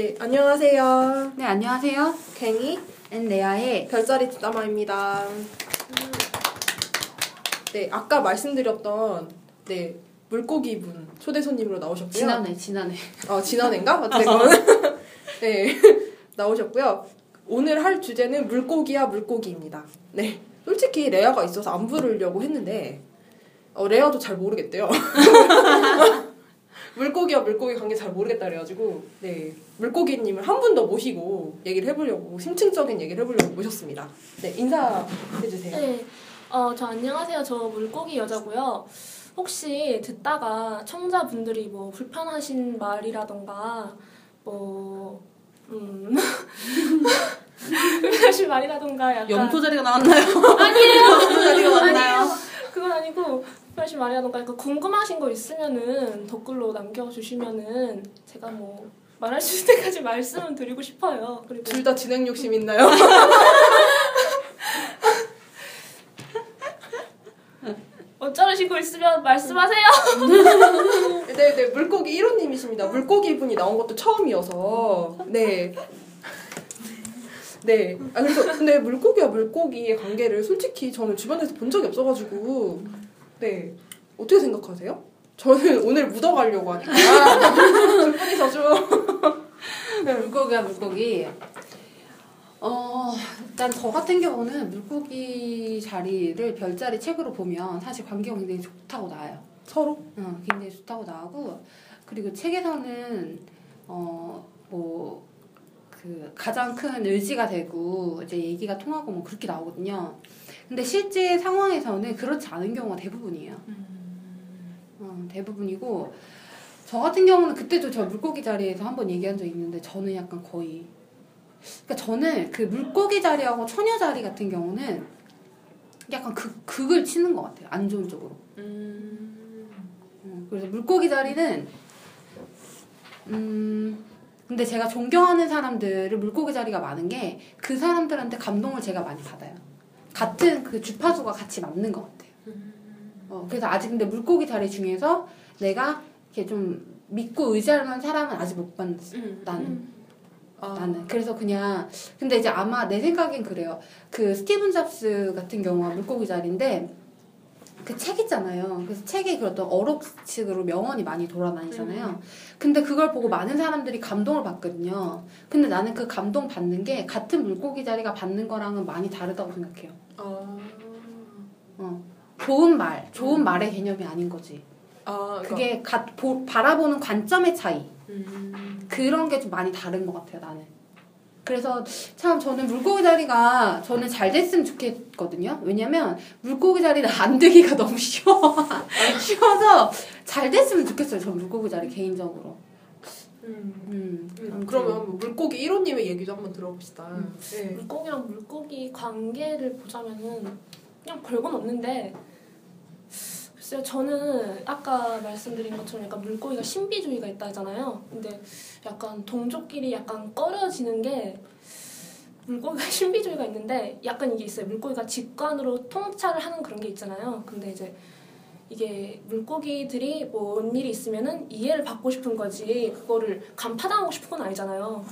네, 안녕하세요. 네, 안녕하세요. 갱이 앤레아의 별자리 뒷담화입니다. 네, 아까 말씀드렸던 네 물고기 분 초대 손님으로 나오셨고요. 지난해, 지난해. 어, 지난해인가? 어쨌든 네 나오셨고요. 오늘 할 주제는 물고기야 물고기입니다. 네, 솔직히 레아가 있어서 안 부르려고 했는데 어, 레아도 잘 모르겠대요. 물고기와 물고기 관계 잘 모르겠다 그래가지고 네 물고기님을 한 분 더 모시고 얘기를 해보려고 심층적인 얘기를 해보려고 모셨습니다. 네 인사해주세요. 네, 어, 저 안녕하세요. 저 물고기 여자고요. 혹시 듣다가 청자분들이 뭐 불편하신 말이라던가 뭐 음. 불편하신 말이라던가 약간 염소 자리가 나왔나요? 아니에요. 염소 자리가? 아니에요. 그건 아니고 불편하신 말이라던가 약간 궁금하신 거 있으면은 댓글로 남겨주시면은 제가 뭐 말할 수 있을 때까지 말씀을 드리고 싶어요. 그리고 둘 다 진행 욕심 있나요? 어쩌시고 있으면 말씀하세요. 네, 네, 물고기 1호님이십니다. 물고기 분이 나온 것도 처음이어서, 네. 네. 아, 그래서, 근데 물고기와 물고기의 관계를 솔직히 저는 주변에서 본 적이 없어가지고, 네. 어떻게 생각하세요? 저는 오늘 묻어가려고 하니까. 두 분이서 좀. 물고기야, 물고기. 어, 일단 저 같은 경우는 물고기 자리를 별자리 책으로 보면 사실 관계가 굉장히 좋다고 나와요. 서로? 어, 굉장히 좋다고 나오고, 그리고 책에서는, 어, 뭐, 그, 가장 큰 의지가 되고, 이제 얘기가 통하고 뭐 그렇게 나오거든요. 근데 실제 상황에서는 그렇지 않은 경우가 대부분이에요. 어, 대부분이고, 저 같은 경우는 그때도 저 물고기 자리에서 한번 얘기한 적 있는데, 저는 약간 거의, 그러니까 저는 그 물고기 자리하고 처녀 자리 같은 경우는 약간 극, 극을 치는 것 같아요. 안 좋은 쪽으로. 음, 그래서 물고기 자리는 음 근데 제가 존경하는 사람들을 물고기 자리가 많은 게 그 사람들한테 감동을 제가 많이 받아요. 같은 그 주파수가 같이 맞는 것 같아요. 어, 그래서 아직 근데 물고기 자리 중에서 내가 이렇게 좀 믿고 의지할 만한 사람은 아직 못 봤어. 나는. 아, 나는 그래서 그냥 근데 이제 아마 내 생각엔 그래요 그 스티븐 잡스 같은 경우가 물고기 자리인데 그 책 있잖아요. 그래서 책에 그 어떤 어록식으로 명언이 많이 돌아다니잖아요. 근데 그걸 보고 많은 사람들이 감동을 받거든요. 근데 나는 그 감동 받는 게 같은 물고기 자리가 받는 거랑은 많이 다르다고 생각해요. 아, 어. 좋은 말 좋은 말의 개념이 아닌 거지. 아, 그러니까, 그게 가, 보, 바라보는 관점의 차이. 음, 그런 게 좀 많이 다른 것 같아요, 나는. 그래서 참 저는 물고기 자리가 저는 잘 됐으면 좋겠거든요. 왜냐면 물고기 자리는 안 되기가 너무 쉬워. 쉬워서 잘 됐으면 좋겠어요, 저 물고기 자리 개인적으로. 음. 음. 음. 그러면 한번 물고기 1호님의 얘기도 한번 들어봅시다. 음. 네. 물고기랑 물고기 관계를 보자면은 그냥 별건 없는데 글쎄요. 저는 아까 말씀드린 것처럼 약간 물고기가 신비주의가 있다 하잖아요. 근데 약간 동족끼리 약간 꺼려지는 게 물고기가 신비주의가 있는데 약간 이게 있어요. 물고기가 직관으로 통찰을 하는 그런 게 있잖아요. 근데 이제 이게 물고기들이 뭐뭔 일이 있으면은 이해를 받고 싶은 거지 그거를 간파당하고 싶은 건 아니잖아요.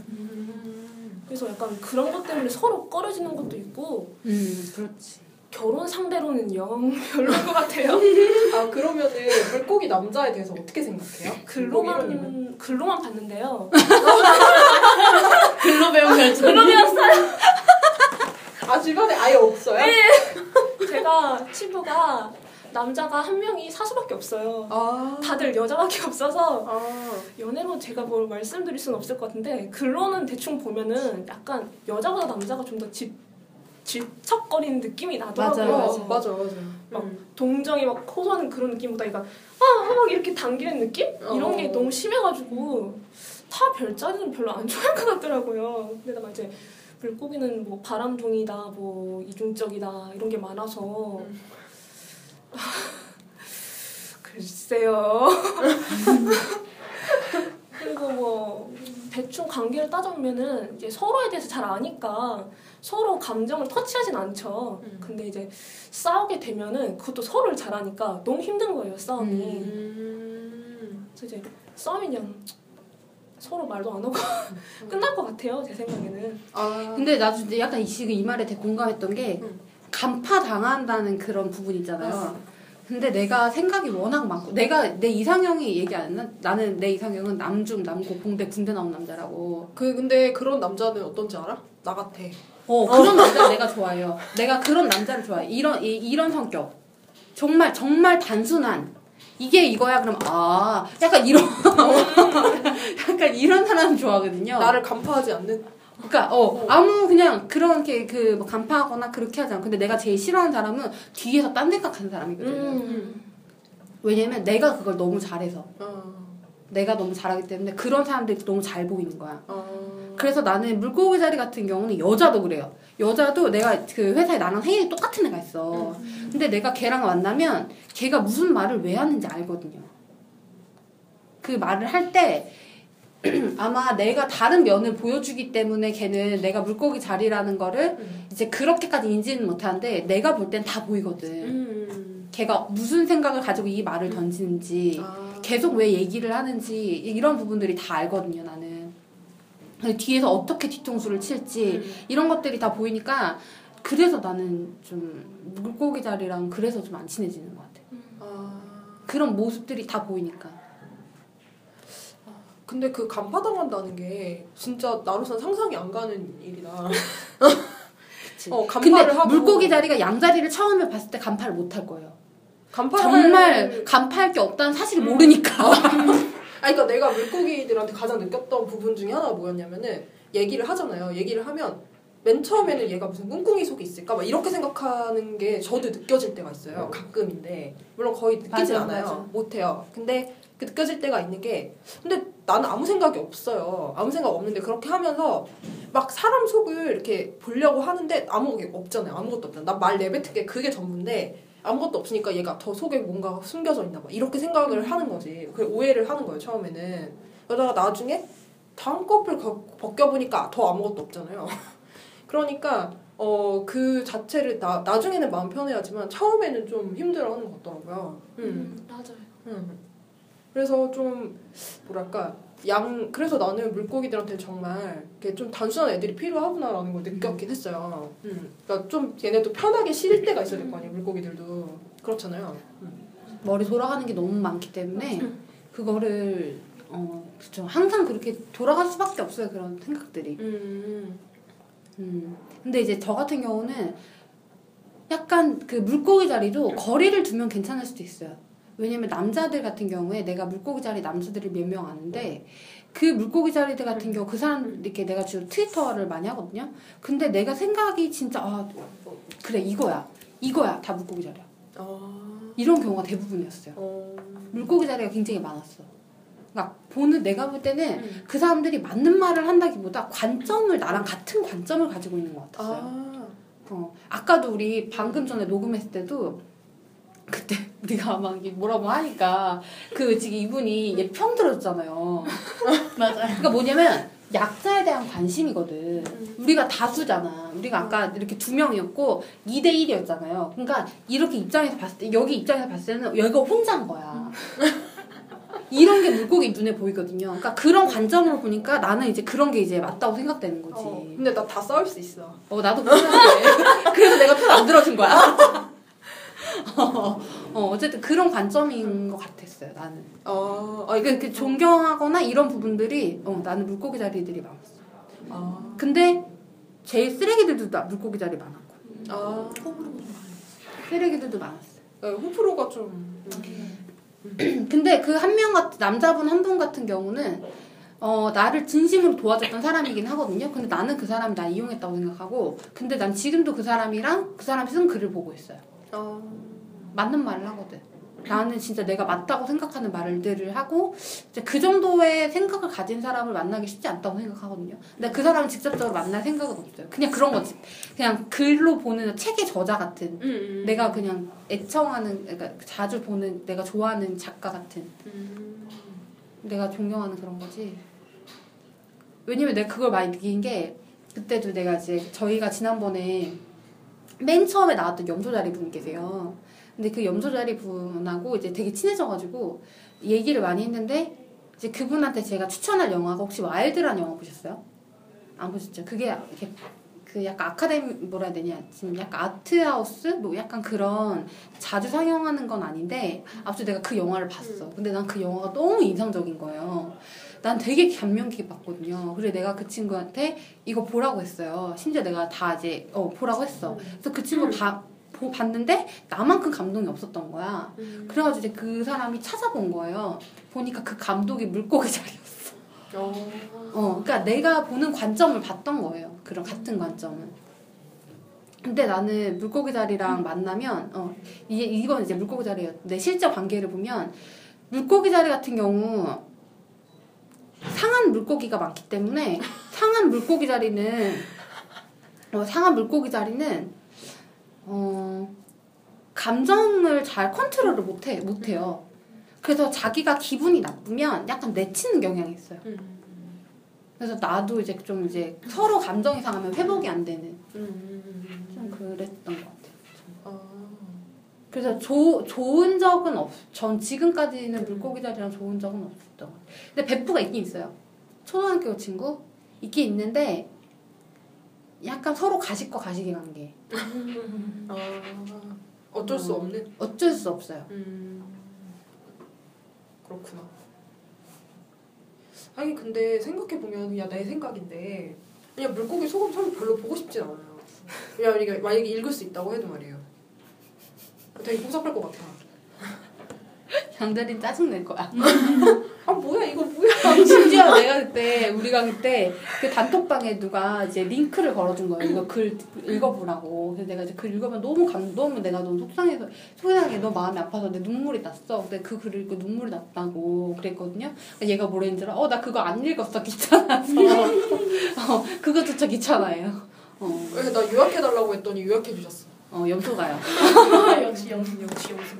그래서 약간 그런 것 때문에 서로 꺼려지는 것도 있고 음, 그렇지. 결혼 상대로는 영 별로인 것 같아요. 아 그러면은 물고기 남자에 대해서 어떻게 생각해요? 물고기 1호님은? 글로만 글로만 봤는데요. 글로 배운 결정. 글로 배웠어요. 아 주변에 아예 없어요? 제가 친구가 남자가 한 명이 사수밖에 없어요. 아, 다들 여자밖에 없어서 아, 연애로 제가 뭘 말씀드릴 수는 없을 것 같은데 글로는 대충 보면은 약간 여자보다 남자가 좀 더 질척거리는 느낌이 나더라고요. 맞아요, 맞아 맞아. 막 음. 동정이 막 호소하는 그런 느낌보다 이거 아막 이렇게 당기는 느낌 이런 게 어. 너무 심해가지고 타 별자리는 별로 안 좋아할 것 같더라고요. 게다가 이제 물고기는 뭐 바람둥이다, 뭐 이중적이다 이런 게 많아서 음. 글쎄요. 그리고 뭐 대충 관계를 따져보면은 이제 서로에 대해서 잘 아니까 서로 감정을 터치하진 않죠. 음. 근데 이제 싸우게 되면은 그것도 서로를 잘 아니까 너무 힘든 거예요 싸움이. 음. 그래서 이제 싸움이 그냥 서로 말도 안 하고 끝날 것 같아요 제 생각에는. 아 근데 나도 이제 약간 이- 지금 이 말에 되게 공감했던 게 응. 간파 당한다는 그런 부분 있잖아요. 어. 근데 내가 생각이 워낙 많고 내가 내 이상형이 얘기 안 했나? 나는 내 이상형은 남중 남고 공대 군대 나온 남자라고. 그 근데 그런 남자는 어떤지 알아? 나 같아. 어 그런 남자 내가 좋아해요. 내가 그런 남자를 좋아해. 이런 이, 이런 성격. 정말 정말 단순한 이게 이거야 그럼 아 약간 이런 약간 이런 사람 좋아하거든요. 나를 간파하지 않는. 그러니까 어 아무 그냥 그런 게그 간파하거나 그렇게 하지 않아. 근데 내가 제일 싫어하는 사람은 뒤에서 딴 생각 하는 사람이거든. 음. 왜냐면 내가 그걸 너무 잘해서 어. 내가 너무 잘하기 때문에 그런 사람들이 너무 잘 보이는 거야. 어. 그래서 나는 물고기 자리 같은 경우는 여자도 그래요. 여자도 내가 그 회사에 나랑 생일이 똑같은 애가 있어. 근데 내가 걔랑 만나면 걔가 무슨 말을 왜 하는지 알거든요. 그 말을 할 때 아마 내가 다른 면을 보여주기 때문에 걔는 내가 물고기 자리라는 거를 음. 이제 그렇게까지 인지는 못하는데 내가 볼 땐 다 보이거든. 음. 걔가 무슨 생각을 가지고 이 말을 던지는지 아. 계속 왜 얘기를 하는지 이런 부분들이 다 알거든요 나는 뒤에서 어떻게 뒤통수를 칠지 음. 이런 것들이 다 보이니까 그래서 나는 좀 물고기 자리랑 그래서 좀 안 친해지는 것 같아 아. 그런 모습들이 다 보이니까 근데 그 간파당한다는 게 진짜 나로서는 상상이 안 가는 일이다. 어, 근데 간파를 하고 물고기 자리가 양자리를 처음에 봤을 때 간파를 못 할 거예요 간파를 정말 할- 간파할 게 없다는 사실을 음. 모르니까 아니 그러니까 내가 물고기들한테 가장 느꼈던 부분 중에 하나가 뭐였냐면은 얘기를 하잖아요. 얘기를 하면 맨 처음에는 얘가 무슨 꿍꿍이 속에 있을까 막 이렇게 생각하는 게 저도 느껴질 때가 있어요. 가끔인데 물론 거의 맞아, 않아요. 맞아. 못해요. 근데 그 느껴질 때가 있는 게 근데 나는 아무 생각이 없어요. 아무 생각 없는데 그렇게 하면서 막 사람 속을 이렇게 보려고 하는데 아무것도 없잖아요. 아무것도 없잖아. 나말 내뱉은 게 그게 전부인데 아무것도 없으니까 얘가 더 속에 뭔가 숨겨져 있나 봐. 이렇게 생각을 하는 거지. 그 오해를 하는 거예요, 처음에는. 그러다가 나중에 다음 커플 거- 벗겨보니까 더 아무것도 없잖아요. 그러니까, 어, 그 자체를 나, 나중에는 마음 편해하지만 처음에는 좀 힘들어 하는 것 같더라고요. 음. 음, 맞아요. 음. 그래서 좀, 뭐랄까, 양, 그래서 나는 물고기들한테 정말 이렇게 좀 단순한 애들이 필요하구나라는 걸 느꼈긴 했어요. 음. 그러니까 좀 얘네도 편하게 쉴 때가 있어야 될 거 아니에요, 물고기들도. 그렇잖아요. 머리 돌아가는 게 너무 많기 때문에 그거를 어 그쵸 항상 그렇게 돌아갈 수밖에 없어요 그런 생각들이 음. 음 근데 이제 저 같은 경우는 약간 그 물고기 자리도 거리를 두면 괜찮을 수도 있어요 왜냐면 남자들 같은 경우에 내가 물고기 자리 남자들이 몇 명 아는데 그 물고기 자리들 같은 경우 그 사람 이렇게 내가 주로 트위터를 많이 하거든요 근데 내가 생각이 진짜 아 그래 이거야 이거야 다 물고기 자리야 아. 이런 경우가 대부분이었어요 어. 물고기 자리가 굉장히 많았어. 그러니까 보는 내가 볼 때는 음. 그 사람들이 맞는 말을 한다기보다 관점을 나랑 같은 관점을 가지고 있는 것 같았어요. 아. 어, 아까도 우리 방금 전에 녹음했을 때도 그때 우리가 막 뭐라고 하니까 그 지금 이분이 얘편 들었잖아요. 맞아요. 그러니까 뭐냐면 약자에 대한 관심이거든. 음. 우리가 다수잖아. 우리가 아까 이렇게 두 명이었고 2대 1이었잖아요. 그러니까 이렇게 입장에서 봤을 때 여기 입장에서 봤을 때는 여기가 혼자인 거야. 이런 게 물고기 눈에 보이거든요. 그러니까 그런 관점으로 보니까 나는 이제 그런 게 이제 맞다고 생각되는 거지. 어. 근데 나 다 싸울 수 있어. 어 나도 그래. 그래서 내가 편 안 들어준 거야. 어, 어 어쨌든 그런 관점인 것 같았어요. 나는. 아. 아니 그, 그 존경하거나 이런 부분들이 어 나는 물고기 자리들이 많았어. 아. 근데 제일 쓰레기들도 나 물고기 자리 많았고 아. 쓰레기들도 많았어. 네, 호불호가 좀. 음. 근데 그 한 명 같은 남자분 한 분 같은 경우는 어 나를 진심으로 도와줬던 사람이긴 하거든요. 근데 나는 그 사람이 나 이용했다고 생각하고 근데 난 지금도 그 사람이랑 그 사람이 쓴 글을 보고 있어요. 아. 맞는 말을 하거든. 나는 진짜 내가 맞다고 생각하는 말들을 하고 이제 그 정도의 생각을 가진 사람을 만나기 쉽지 않다고 생각하거든요. 근데 그 사람을 직접적으로 만날 생각은 없어요. 그냥 그런 거지. 그냥 글로 보는 책의 저자 같은 음. 음. 내가 그냥 애청하는 그러니까 자주 보는 내가 좋아하는 작가 같은 음. 내가 존경하는 그런 거지. 왜냐면 내가 그걸 많이 느낀 게 그때도 내가 이제 저희가 지난번에 맨 처음에 나왔던 염소자리 분 계세요. 근데 그 염소자리 분하고 이제 되게 친해져가지고 얘기를 많이 했는데 이제 그분한테 제가 추천할 영화가 혹시 와일드라는 영화 보셨어요? 안 보셨죠? 그게 이렇게 그 약간 아카데미 뭐라 해야 되냐 지금 약간 아트하우스 뭐 약간 그런 자주 상영하는 건 아닌데 아무튼 내가 그 영화를 봤어. 근데 난 그 영화가 너무 인상적인 거예요. 난 되게 감명 깊게 봤거든요. 그래서 내가 그 친구한테 이거 보라고 했어요. 심지어 내가 다 이제 어 보라고 했어. 그래서 그 친구 봐 보, 봤는데 나만큼 감동이 없었던 거야. 그래가지고 이제 그 사람이 찾아본 거예요. 보니까 그 감독이 물고기 자리였어. 어. 어, 그러니까 내가 보는 관점을 봤던 거예요. 그런 같은 관점은. 근데 나는 물고기 자리랑 만나면 어 이게 이건 이제 물고기 자리였는데 실제 관계를 보면 물고기 자리 같은 경우 상한 물고기가 많기 때문에 상한 물고기 자리는 어, 상한 물고기 자리는 어 감정을 잘 컨트롤을 못해 못해요. 그래서 자기가 기분이 나쁘면 약간 내치는 경향이 있어요. 음. 그래서 나도 이제 좀 이제 서로 감정이 상하면 회복이 안 되는 음. 좀 그랬던 것 같아요. 아. 그래서 조, 좋은 적은 없. 전 지금까지는 물고기 자리랑 좋은 적은 없었던 것 같아요. 근데 베프가 있긴 있어요. 초등학교 친구 있긴 있는데 약간 서로 가식과 가식이 관계. 아. 어쩔 수 어. 없는. 어쩔 수 없어요. 음. 그렇구나. 아니 근데 생각해 보면 그냥 내 생각인데 그냥 물고기 소금 서로 별로 보고 싶진 않아요. 그냥 만약에 읽을 수 있다고 해도 말이에요. 되게 복잡할 것 같아. 양다리 짜증 낼 거야. 아 뭐야 이거 뭐야? 심지어 내가 그때 우리가 그때 그 단톡방에 누가 이제 링크를 걸어준 거예요. 이거 글 읽어보라고. 그래서 내가 이제 글 읽으면 너무 감 너무 내가 너무 속상해서 속상해 너 마음이 아파서 내 눈물이 났어. 근데 그 글을 읽고 눈물이 났다고 그랬거든요. 그러니까 얘가 뭐랬는 줄 알아? 어나 그거 안 읽었어 귀찮아서. 어 그거조차 귀찮아요. 어, 왜나 유학해 달라고 했더니 유학해 주셨어. 어 염소 가요. 역시 영수 역시 영수.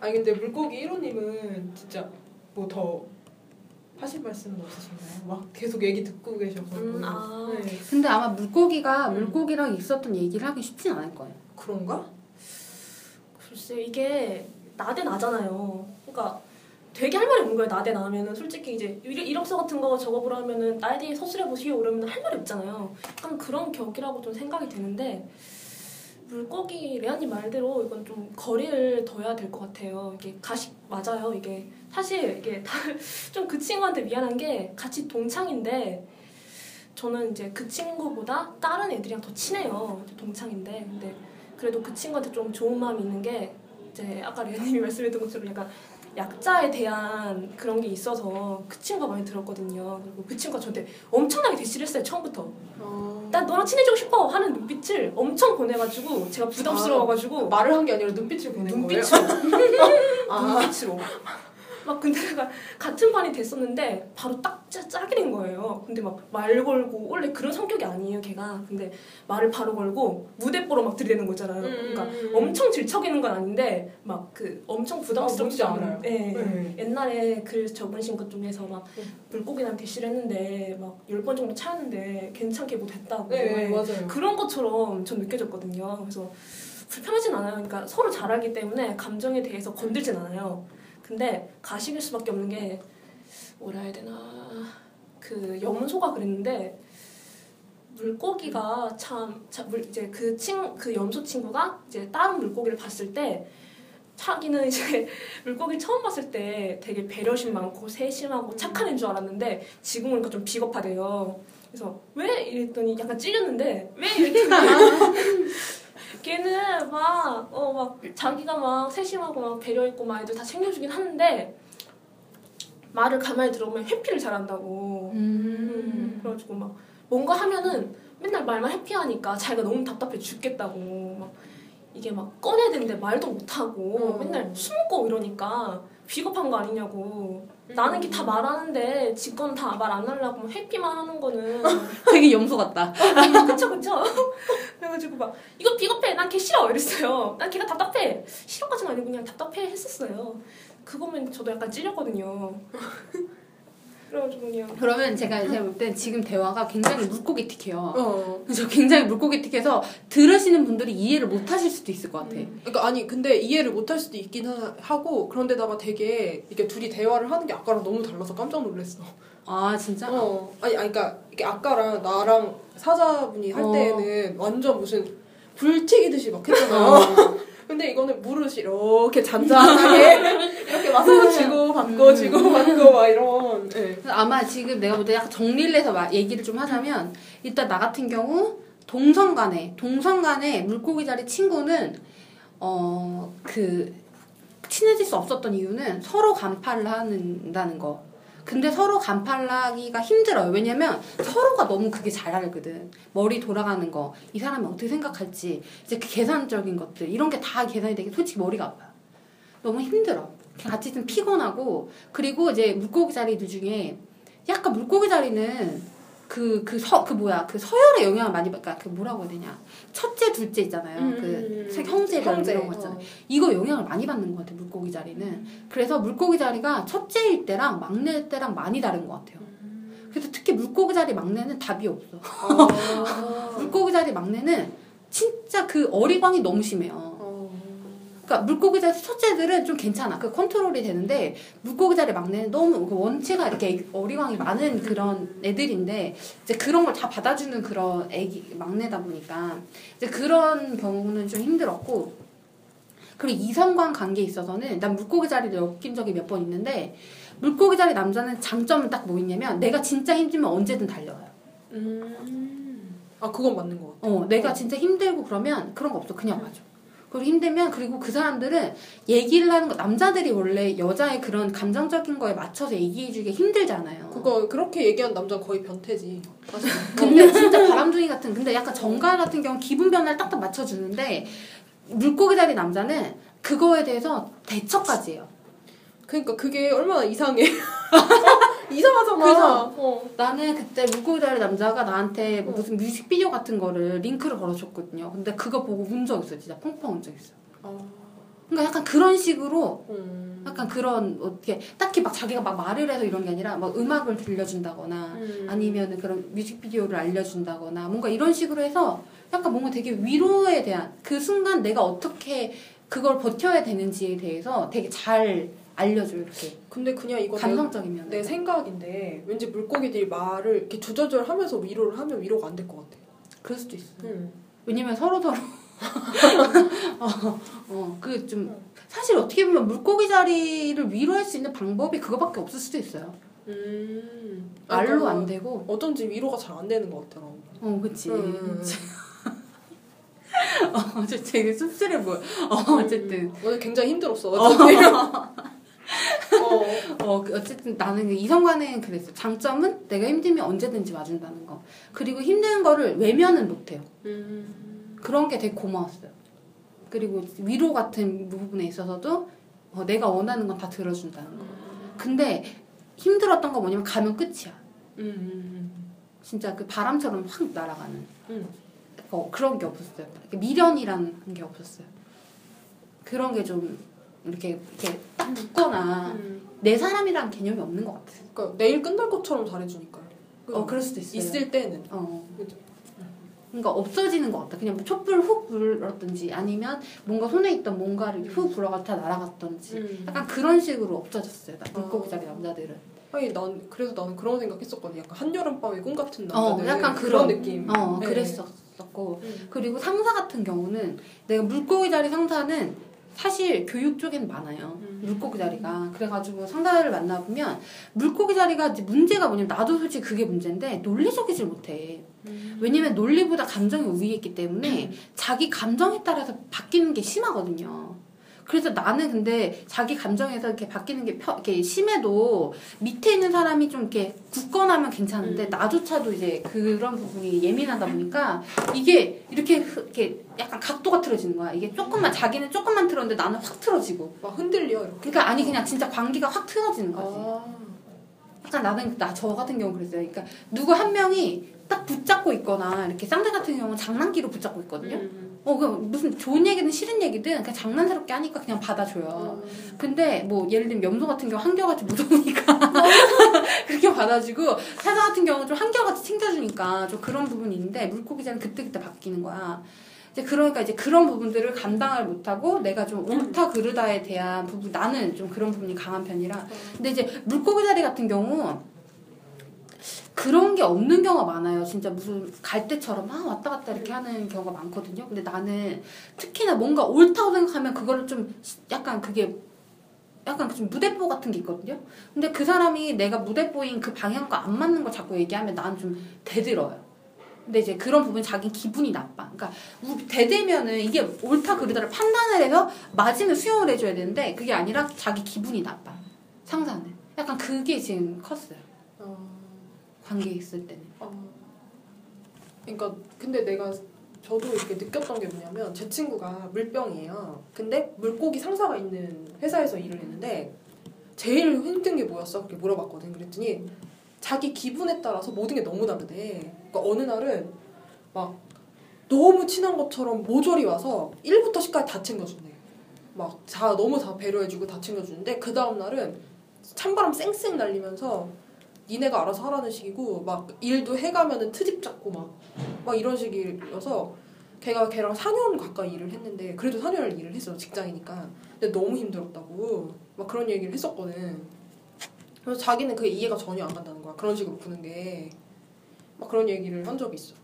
아니 근데 물고기 1호님은 진짜 뭐 더 하실 말씀은 없으신가요? 막 계속 얘기 듣고 계셔서. 음, 아. 네. 근데 아마 물고기가 음. 물고기랑 있었던 얘기를 하기 쉽진 않을 거예요. 그런가? 글쎄 이게 나대 나잖아요. 그러니까 되게 할 말이 없는 거예요. 나대 나면은 솔직히 이제 일- 이력서 같은 거 적어보라 하면은 나에 대해 서술해 보시오 이러면 할 말이 없잖아요. 약간 그런 격이라고 좀 생각이 되는데 물고기 레아님 말대로 이건 좀 거리를 둬야 될 것 같아요. 이게 가식 맞아요. 이게 사실 이게 좀 그 친구한테 미안한 게 같이 동창인데 저는 이제 그 친구보다 다른 애들이랑 더 친해요. 동창인데 근데 그래도 그 친구한테 좀 좋은 마음이 있는 게 이제 아까 레아님이 말씀했던 것처럼 약간 약자에 대한 그런 게 있어서 그 친구가 많이 들었거든요. 그리고 그 친구가 저한테 엄청나게 대시를 했어요 처음부터. 어... 난 너랑 친해지고 싶어 하는 눈빛을 엄청 보내가지고 제가 부담스러워가지고 말을 한 게 아니라 눈빛을 보낸 거예요? 눈빛으로 아. 눈빛으로 막 근데 내가 같은 반이 됐었는데 바로 딱 짜, 짜게 된 거예요. 근데 막 말 걸고 원래 그런 성격이 아니에요 걔가. 근데 말을 바로 걸고 무대뽀로 막 들이대는 거잖아요. 음, 그러니까 음, 음. 엄청 질척이는 건 아닌데 막 그 엄청 부담스럽지 아, 않아요. 알아요. 예. 네. 옛날에 글 적으신 것 중에서 막 네. 물고기랑 대시를 했는데 막 열 번 정도 차였는데 괜찮게 뭐 됐다고. 네, 네, 예. 맞아요. 그런 것처럼 전 느껴졌거든요. 그래서 불편하진 않아요. 그러니까 서로 잘 알기 때문에 감정에 대해서 건들진 않아요. 근데 가식일 수밖에 없는 게 뭐라 해야 되나 그 염소가 그랬는데 물고기가 참 자, 물, 이제 그 친 그 염소 친구가 이제 다른 물고기를 봤을 때 자기는 이제 물고기를 처음 봤을 때 되게 배려심 많고 세심하고 착한 애인 줄 알았는데 지금 보니까 좀 비겁하대요. 그래서 왜 이랬더니 약간 찔렸는데 왜 이랬더니 걔는 막 어 막 자기가 막 세심하고 막 배려 있고 막 애들 다 챙겨주긴 하는데 말을 가만히 들어보면 회피를 잘한다고. 음, 그래가지고 막 뭔가 하면은 맨날 말만 회피하니까 자기가 너무 답답해 죽겠다고 막 이게 막 꺼내야 되는데 말도 못하고 음. 맨날 숨고 이러니까 비겁한 거 아니냐고. 나는 게 다 말하는데 지건 다 말 안 하려고 막 회피만 하는 거는. 되게 염소 같다. 그쵸 그쵸. 그래가지고 막 이거 비겁해. 난 걔 싫어. 이랬어요. 난 걔가 답답해. 싫어까지는 아니고 그냥 답답해 했었어요. 그거면 저도 약간 찔렸거든요 그래가지고 그냥. 그러면 제가 제가 볼땐 지금 대화가 굉장히 물고기 틱해요. 어. 그래서 굉장히 물고기 틱해서 들으시는 분들이 이해를 못 하실 수도 있을 것 같아. 그러니까 아니 근데 이해를 못 할 수도 있긴 하, 하고 그런데다가 되게 이게 둘이 대화를 하는 게 아까랑 너무 달라서 깜짝 놀랐어. 아 진짜? 어. 아니 아니 그러니까 이게 아까랑 나랑 사자분이 할 어. 때는 완전 무슨 불 튀기듯이 막 했잖아. 어. 근데 이거는 무릇이 이렇게 잔잔하게 이렇게 막 서로 주고 받고 주고 받고 막 이런. 예. 그래서 아마 지금 내가 볼 때 약간 정리를 해서 막 얘기를 좀 하자면 일단 나 같은 경우 동성 간에 동성 간에 물고기 자리 친구는 어 그 친해질 수 없었던 이유는 서로 간파를 한다는 거. 근데 서로 간파를 하기가 힘들어요. 왜냐면 서로가 너무 그게 잘 알거든. 머리 돌아가는 거, 이 사람이 어떻게 생각할지, 이제 그 계산적인 것들, 이런 게 다 계산이 되게 솔직히 머리가 아파요. 너무 힘들어. 같이 좀 피곤하고, 그리고 이제 물고기 자리들 중에 약간 물고기 자리는 그, 그 서, 그 뭐야, 그 서열의 영향을 많이 받, 그러니까 그 뭐라고 해야 되냐. 첫째, 둘째 있잖아요. 그 세- 형제들 형제. 이런 거 있잖아요. 어. 이거 영향을 많이 받는 것 같아요, 물고기 자리는. 그래서 물고기 자리가 첫째일 때랑 막내일 때랑 많이 다른 것 같아요. 그래서 특히 물고기 자리 막내는 답이 없어. 아. 물고기 자리 막내는 진짜 그 어리광이 너무 심해요. 어. 그러니까 물고기 자리 첫째들은 좀 괜찮아. 그 컨트롤이 되는데 물고기 자리 막내는 너무 그 원체가 이렇게 어리광이 많은 그런 애들인데 이제 그런 걸 다 받아주는 그런 애기 막내다 보니까 이제 그런 경우는 좀 힘들었고 그리고 이성간 관계에 있어서는 난 물고기 자리를 엮인 적이 몇 번 있는데 물고기 자리 남자는 장점은 딱 뭐 있냐면 내가 진짜 힘들면 언제든 달려와요. 음. 아 그건 맞는 것 같아. 어, 내가 진짜 힘들고 그러면 그런 거 없어. 그냥 와줘. 그리고 힘들면 그리고 그 사람들은 얘기를 하는 거 남자들이 원래 여자의 그런 감정적인 거에 맞춰서 얘기해주기 힘들잖아요. 그거 그렇게 얘기한 남자 거의 변태지. 근데 진짜 바람둥이 같은 근데 약간 정갈 같은 경우 기분 변화를 딱딱 맞춰주는데 물고기 다리 남자는 그거에 대해서 대처까지 해요. 그러니까 그게 얼마나 이상해. 이상하잖아. 그래서 어. 나는 그때 물고기 다리 남자가 나한테 무슨 뮤직비디오 같은 거를 링크를 걸어줬거든요. 근데 그거 보고 운 적 있어. 진짜 펑펑 운 적 있어. 아. 그러니까 약간 그런 식으로 음. 약간 그런 어떻게 딱히 막 자기가 막 말을 해서 이런 게 아니라 막 음악을 들려준다거나 음. 아니면 그런 뮤직비디오를 알려준다거나 뭔가 이런 식으로 해서 약간 뭔가 되게 위로에 대한 그 순간 내가 어떻게 그걸 버텨야 되는지에 대해서 되게 잘 알려줘요 이렇게 근데 그냥 이거 내, 감성적인 면에 내 생각인데 왠지 물고기들이 말을 이렇게 주저절하면서 위로를 하면 위로가 안 될 것 같아. 그럴 수도 있어 음. 왜냐면 서로 서로 어그 좀 사실 어떻게 보면 물고기 자리를 위로할 수 있는 방법이 그거밖에 없을 수도 있어요 음. 말로 안 되고 어쩐지 위로가 잘 안 되는 것 같더라고. 어 그치 음. 어, 저 되게 씁쓸해 보여. 어, 어쨌든. 오늘 굉장히 힘들었어. 어쩐지. 어. 어, 그 어쨌든 나는 그 이성관은 그랬어. 장점은 내가 힘들면 언제든지 와준다는 거. 그리고 힘든 거를 외면은 못해요. 음. 그런 게 되게 고마웠어요. 그리고 위로 같은 부분에 있어서도 어, 내가 원하는 건 다 들어준다는 거. 근데 힘들었던 거 뭐냐면 가면 끝이야. 음. 진짜 그 바람처럼 확 날아가는. 음. 어, 그런 게 없었어요. 미련이라는 게 없었어요. 그런 게 좀 이렇게 이렇게 딱 붙거나 음. 내 사람이라는 개념이 없는 것 같아요. 그러니까 내일 끝날 것처럼 잘해주니까요. 어, 그럴 수도 있어요. 있을 때는. 어. 그죠. 그러니까 없어지는 것 같다. 그냥 뭐 촛불 훅 불었든지 아니면 뭔가 손에 있던 뭔가를 훅 불어가 다 날아갔던지 음. 약간 그런 식으로 없어졌어요. 나 물고기 아. 자리 남자들은. 아니 난 그래서 나는 그런 생각했었거든. 약간 한여름 밤의 꿈 같은 어, 남자들. 약간 그런 그런- 느낌. 어, 네. 그랬었고 음. 그리고 상사 같은 경우는 내가 물고기 자리 상사는 사실 교육 쪽엔 많아요. 음. 물고기 자리가. 그래가지고 상사를 만나보면 물고기 자리가 이제 문제가 뭐냐면 나도 솔직히 그게 문제인데 논리적이질 못해. 음. 왜냐면 논리보다 감정이 우위에 있기 때문에 자기 감정에 따라서 바뀌는 게 심하거든요. 그래서 나는 근데 자기 감정에서 이렇게 바뀌는 게 펴, 이렇게 심해도 밑에 있는 사람이 좀 이렇게 굳건하면 괜찮은데 음. 나조차도 이제 그런 부분이 예민하다 보니까 이게 이렇게 흐- 이렇게 약간 각도가 틀어지는 거야. 이게 조금만 자기는 조금만 틀었는데 나는 확 틀어지고. 막 흔들려 이렇게. 그러니까 아니 그냥 진짜 관계가 확 틀어지는 거지. 아. 약간 나는 나 저 같은 경우 그랬어요. 그러니까 누구 한 명이 딱 붙잡고 있거나 이렇게 쌍대 같은 경우는 장난기로 붙잡고 있거든요. 음. 어, 그 무슨 좋은 얘기든 싫은 얘기든 그냥 장난스럽게 하니까 그냥 받아줘요. 음. 근데 뭐 예를 들면 염소 같은 경우 한결같이 무서우니까 그렇게 받아주고 사자 같은 경우는 좀 한결같이 챙겨주니까 좀 그런 부분이 있는데 물고기 자리는 그때그때 바뀌는 거야. 이제 그러니까 이제 그런 부분들을 감당을 못하고 내가 좀 옳다 그르다에 대한 부분 나는 좀 그런 부분이 강한 편이라 근데 이제 물고기 자리 같은 경우 그런 게 없는 경우가 많아요. 진짜 무슨 갈대처럼 막 왔다 갔다 이렇게 하는 경우가 많거든요. 근데 나는 특히나 뭔가 옳다고 생각하면 그거를 좀 약간 그게 약간 좀 무대뽀 같은 게 있거든요. 근데 그 사람이 내가 무대뽀인 그 방향과 안 맞는 걸 자꾸 얘기하면 나는 좀 대들어요. 근데 이제 그런 부분 자기 기분이 나빠. 그러니까 대대면은 이게 옳다 그르다를 판단을 해서 맞으면 수용을 해줘야 되는데 그게 아니라 자기 기분이 나빠. 상사는. 약간 그게 지금 컸어요. 어, 관계에 있을 때는. 어. 그러니까 근데 내가 저도 이렇게 느꼈던 게 뭐냐면 제 친구가 물병이에요. 근데 물고기 상사가 있는 회사에서 일을 했는데 제일 힘든 게 뭐였어? 그렇게 물어봤거든. 그랬더니 자기 기분에 따라서 모든 게 너무 다르대. 그러니까 어느 날은 막 너무 친한 것처럼 모조리 와서 1부터 10까지 다 챙겨주네. 막 다 너무 다 배려해주고 다 챙겨주는데 그 다음 날은 찬바람 쌩쌩 날리면서 니네가 알아서 하라는 식이고 막 일도 해가면은 트집 잡고 막 막 이런 식이어서 걔가 걔랑 4년 가까이 일을 했는데 그래도 4년을 일을 했어 직장이니까. 근데 너무 힘들었다고. 막 그런 얘기를 했었거든. 그래서 자기는 그게 이해가 전혀 안 간다는 거야 그런 식으로 구는 게. 막 그런 얘기를 한 적이 있어.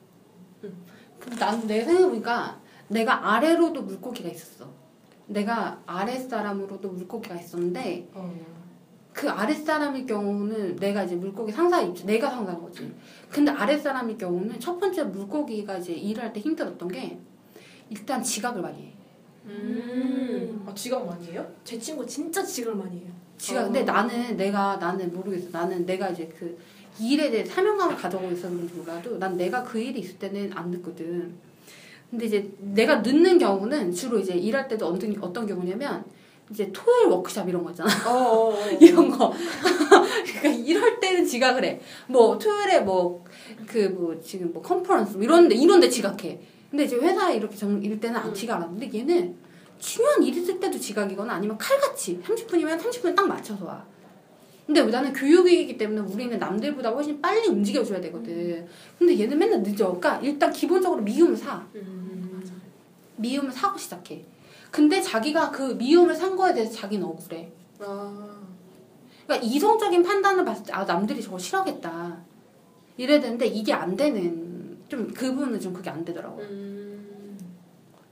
근데 나는 내 생각해보니까 내가 아래로도 물고기가 있었어. 내가 아랫사람으로도 물고기가 있었는데 그 아랫사람일 경우는 내가 이제 물고기 상사 입장, 내가 상사인 거지. 근데 아랫사람일 경우는 첫 번째 물고기가 이제 일을 할때 힘들었던 게 일단 지각을 많이 해. 음. 아 지각 많이 해요? 제 친구 진짜 지각을 많이 해요. 지각. 어. 근데 나는 내가 나는 모르겠어. 나는 내가 이제 그 일에 대해 사명감을 가져고 있어서 그런지 몰라도 난 내가 그 일이 있을 때는 안 늦거든. 근데 이제 내가 늦는 경우는 주로 이제 일할 때도 어떤, 어떤 경우냐면 이제 토요일 워크샵 이런 거 있잖아. 어, 어, 이런 거. 그러니까 이럴 때는 지각을 해. 뭐 토요일에 뭐 그뭐 지금 뭐 컨퍼런스 뭐 이런데 이런데 지각해. 근데 이제 회사 이렇게 정 이럴 때는 안 지각 안 하는데 얘는 중요한 일 있을 때도 지각이거나 아니면 칼같이 30분이면 30분 딱 맞춰서 와. 근데 나는 교육이기 때문에 우리는 남들보다 훨씬 빨리 움직여줘야 되거든. 근데 얘는 맨날 늦어. 그러니까 일단 기본적으로 미움을 사. 미움을 사고 시작해. 근데 자기가 그 미움을 산 거에 대해서 자기는 억울해. 아, 그러니까 이성적인 판단을 봤을 때 아 남들이 저거 싫어하겠다. 이래야 되는데 이게 안 되는 좀 그분은 좀 그게 안 되더라고. 음,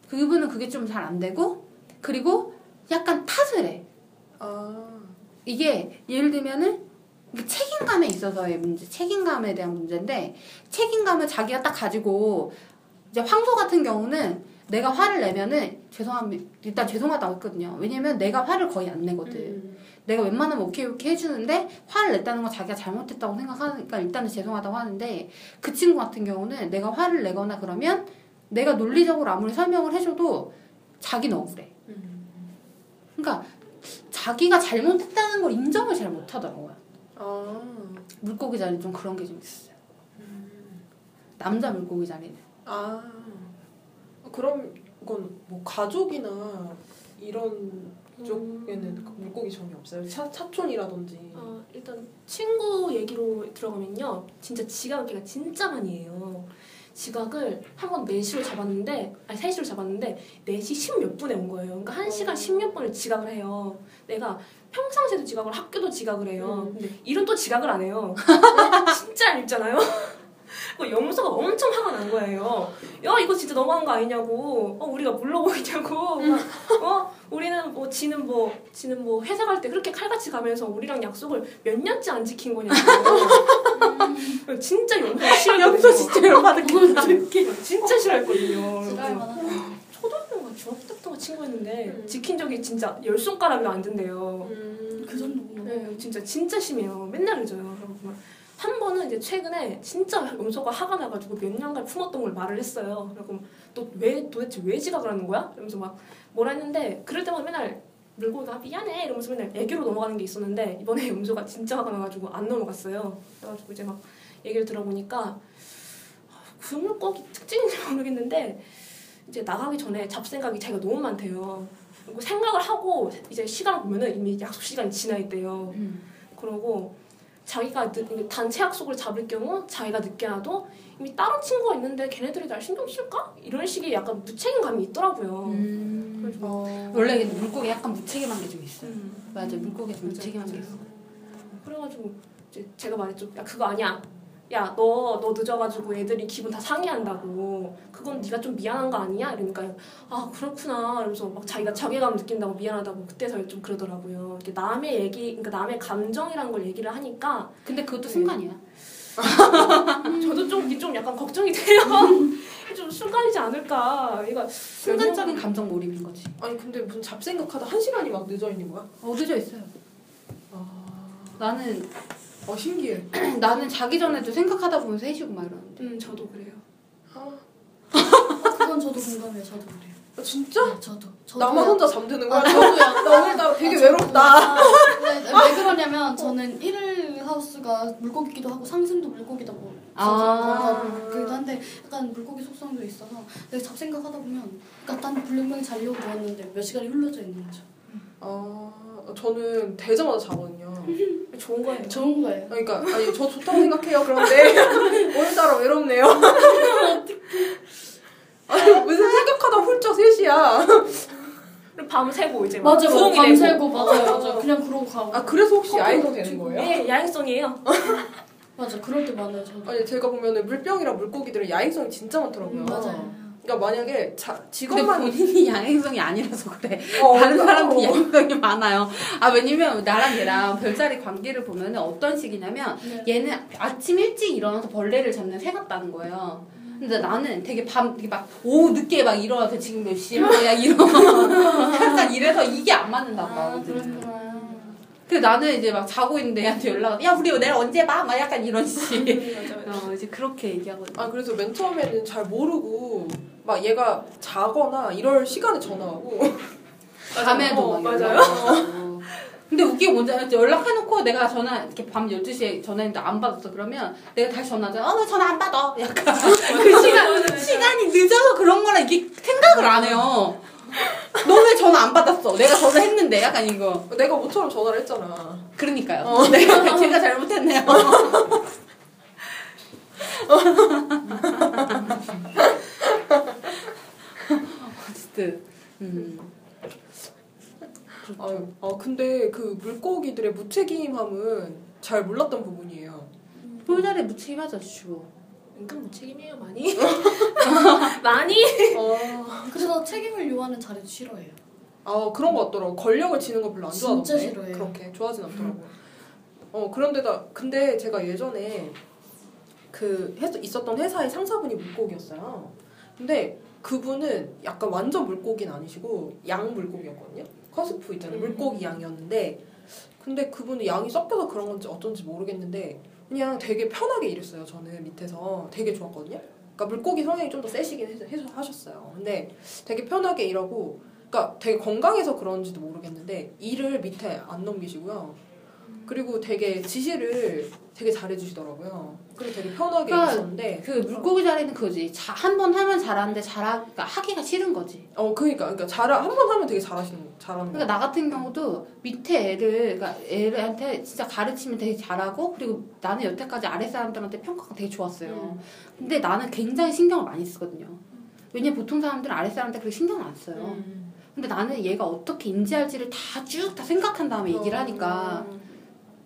그분은 그게 좀 잘 안 되고 그리고 약간 탓을 해. 아, 이게 예를 들면은 이게 책임감에 있어서의 문제 책임감에 대한 문제인데 책임감을 자기가 딱 가지고 이제 황소 같은 경우는 내가 화를 내면은 죄송합니다 일단 죄송하다고 했거든요 왜냐면 내가 화를 거의 안 내거든 음, 내가 웬만하면 오케이 오케이 해주는데 화를 냈다는 건 자기가 잘못했다고 생각하니까 일단은 죄송하다고 하는데 그 친구 같은 경우는 내가 화를 내거나 그러면 내가 논리적으로 아무리 설명을 해줘도 자기는 억울해. 음. 그러니까 자기가 잘못했다는 걸 인정을 잘 못하더라고요. 아, 물고기 자리 좀 그런 게 좀 있어요. 남자 물고기 자리는. 아, 그럼 이건 뭐 가족이나 이런 쪽에는 그 물고기 전혀 없어요. 차, 차촌이라든지. 어, 일단 친구 얘기로 들어가면요. 진짜 지각을 걔가 진짜 많이 해요. 지각을 한 번 4시로 잡았는데 아니 3시로 잡았는데 4시 10몇 분에 온 거예요. 그러니까 1시간 어. 10몇 분을 지각을 해요. 내가 평상시에도 지각을 학교도 지각을 해요. 음. 근데 일은 또 지각을 안 해요. 진짜 안 읽잖아요. 그 영수가 엄청 화가 난 거예요. 야 이거 진짜 너무한 거 아니냐고. 어 우리가 물러 보이냐고. 막, 어 우리는 뭐 지는 뭐 지는 뭐 회사 갈 때 그렇게 칼같이 가면서 우리랑 약속을 몇 년째 안 지킨 거냐고. 진짜 영수가 싫어했거든요. 염소 진짜 열받은 그걸 듣기 진짜 싫어했거든요. 초등학교가 중학교 때부터 친구였는데 음. 지킨 적이 진짜 열 손가락도 안 된대요. 음, 그 정도구나. 네, 진짜 진짜 심해요. 맨날 늦어요. 그래서 막 한 번은 이제 최근에 진짜 염소가 화가 나가지고 몇 년간 품었던 걸 말을 했어요. 그리고 또 왜 도대체 왜 지각을 하는 거야? 이러면서 막 뭐라 했는데 그럴 때마다 맨날 물고기가 미안해 이러면서 맨날 애교로 넘어가는 게 있었는데 이번에 염소가 진짜 화가 나가지고 안 넘어갔어요. 그래가지고 이제 막 얘기를 들어보니까 아, 그 물고기 특징인지 모르겠는데 이제 나가기 전에 잡생각이 자기가 너무 많대요. 그리고 생각을 하고 이제 시간을 보면은 이미 약속 시간이 지나 있대요. 음. 그러고 자기가 늦, 단체 약속을 잡을 경우 자기가 늦게 와도 이미 다른 친구가 있는데 걔네들이 날 신경 쓸까? 이런 식의 약간 무책임감이 있더라고요. 음. 그래서 어. 원래 물고기 약간 무책임한 게 좀 있어요. 음. 맞아, 물고기 좀 무책임한 게 있어. 그래가지고 이제 제가 말했죠. 야 그거 아니야. 야 너 너 늦어가지고 애들이 기분 다 상해한다고. 그건 네가 좀 미안한 거 아니야? 이러니까 아 그렇구나. 이러면서 막 자기가 자괴감 느낀다고 미안하다고 그때서야 좀 그러더라고요. 이렇게 남의 얘기, 그러니까 남의 감정이라는 걸 얘기를 하니까 근데 그것도 네. 순간이야. 저도 좀, 좀 약간 걱정이 돼요. 좀 순간이지 않을까. 얘가 순간적인 감정 몰입인 거지. 아니 근데 무슨 잡생각하다 한 시간이 막 늦어 있는 거야? 어, 늦어 있어요. 아, 나는 어 신기해. 나는 자기 전에도 생각하다 보면 3시고 막 이러는데. 음 저도 그래요. 아, 그건 저도 공감해요. 저도 그래요. 아, 진짜? 네, 저도. 저도 나만 혼자 잠드는 거야? 아, 저도요. 나 오늘 나 되게 외롭다. 네, 네, 왜 그러냐면 저는 일일 하우스가 물고기기도 하고 상승도 물고기다고 아. 그기도 한데 약간 물고기 속성도 있어서 내가 잡생각하다 보면 그러니까 난 분명히 자려고 누웠는데 몇 시간이 흘러져 있는 거죠. 아, 저는 되자마자 자거든요. 좋은 거예요. 좋은 거예요. 그러니까 아니 저 좋다고 생각해요. 그런데 오늘따라 외롭네요. 아니 무슨 생각하다 훌쩍 3시야. 그리고 밤 새고 이제 막 맞아요. 부엉이 밤 되고. 새고 맞아요. 맞아요. 그냥 그러고 가고. 아 그래서 혹시 야행성 되는 거예요? 네, 야행성이에요. 맞아. 그럴 때 많아요. 저도. 아니 제가 보면은 물병이랑 물고기들은 야행성이 진짜 많더라고요. 음, 맞아요. 그러니까 만약에 자, 근데 직업만 본인이 야행성이 아니라서 그래. 어, 다른 그러니까, 사람들이 어. 야행성이 많아요. 아, 왜냐면 나랑 얘랑 별자리 관계를 보면 어떤 식이냐면 네. 얘는 아침 일찍 일어나서 벌레를 잡는 새 같다는 거예요. 근데 나는 되게 밤, 되게 막, 오후 늦게 막 일어나서 지금 몇 시야? 야, 이러. 약간 이래서 이게 안 맞는다고 아, 하거든. 그렇구나. 그 나는 이제 막 자고 있는데 얘한테 연락, 야, 우리 내일 언제 봐? 막 약간 이런 식. 맞아요. 어, 이제 그렇게 얘기하거든. 아 그래서 맨 처음에는 잘 모르고 막 얘가 자거나 이럴 시간에 전화하고 밤에도 어, 막 맞아요. 근데 웃긴 게 뭔지 알지? 연락해놓고 내가 전화, 이렇게 밤 12시에 전화했는데 안 받았어. 그러면 내가 다시 전화하잖아. 어, 왜 전화 안 받아? 약간. 그 시간, 시간이 늦어서 그런 거라 이게 생각을 안 해요. 너 왜 전화 안 받았어? 내가 전화했는데. 약간 이거. 내가 모처럼 전화를 했잖아. 그러니까요. 내가, 제가 잘못했네요. 어쨌든. 음. 아, 아 근데 그 물고기들의 무책임함은 잘 몰랐던 부분이에요. 폴자리 무책임하죠, 주고. 은근 무책임해요 많이. 많이. 아, 그래서 책임을 요하는 자리도 싫어해요. 아 그런 거 같더라고. 권력을 지는 거 별로 안 좋아하던데. 진짜 싫어해요. 그렇게 좋아하진 않더라고. 어 그런데다 근데 제가 예전에 그 회, 있었던 회사의 상사분이 물고기였어요. 근데 그분은 약간 완전 물고기는 아니시고 양 물고기였거든요. 커스프 있잖아요. 음. 물고기 양이었는데 근데 그분은 양이 섞여서 그런 건지 어쩐지 모르겠는데 그냥 되게 편하게 일했어요. 저는 밑에서 되게 좋았거든요. 그러니까 물고기 성향이 좀 더 세시긴 해- 해- 하셨어요. 근데 되게 편하게 일하고 그러니까 되게 건강해서 그런지도 모르겠는데 일을 밑에 안 넘기시고요. 그리고 되게 지시를 되게 잘해주시더라고요. 그리고 되게 편하게 그러니까 일했었는데 그 물고기 자리는 그거지. 한 번 하면 잘하는데 잘하, 그러니까 하기가 싫은 거지. 어 그러니까 그러니까 잘 한 번 하면 되게 잘하시는 잘하는 거. 그러니까 나 같은 경우도 밑에 애를, 그러니까 애한테 진짜 가르치면 되게 잘하고, 그리고 나는 여태까지 아래 사람들한테 평가가 되게 좋았어요. 근데 나는 굉장히 신경을 많이 쓰거든요. 왜냐면 보통 사람들은 아래 사람한테 그렇게 신경을 안 써요. 음. 근데 나는 얘가 어떻게 인지할지를 다 쭉다 생각한 다음에 얘기를 하니까.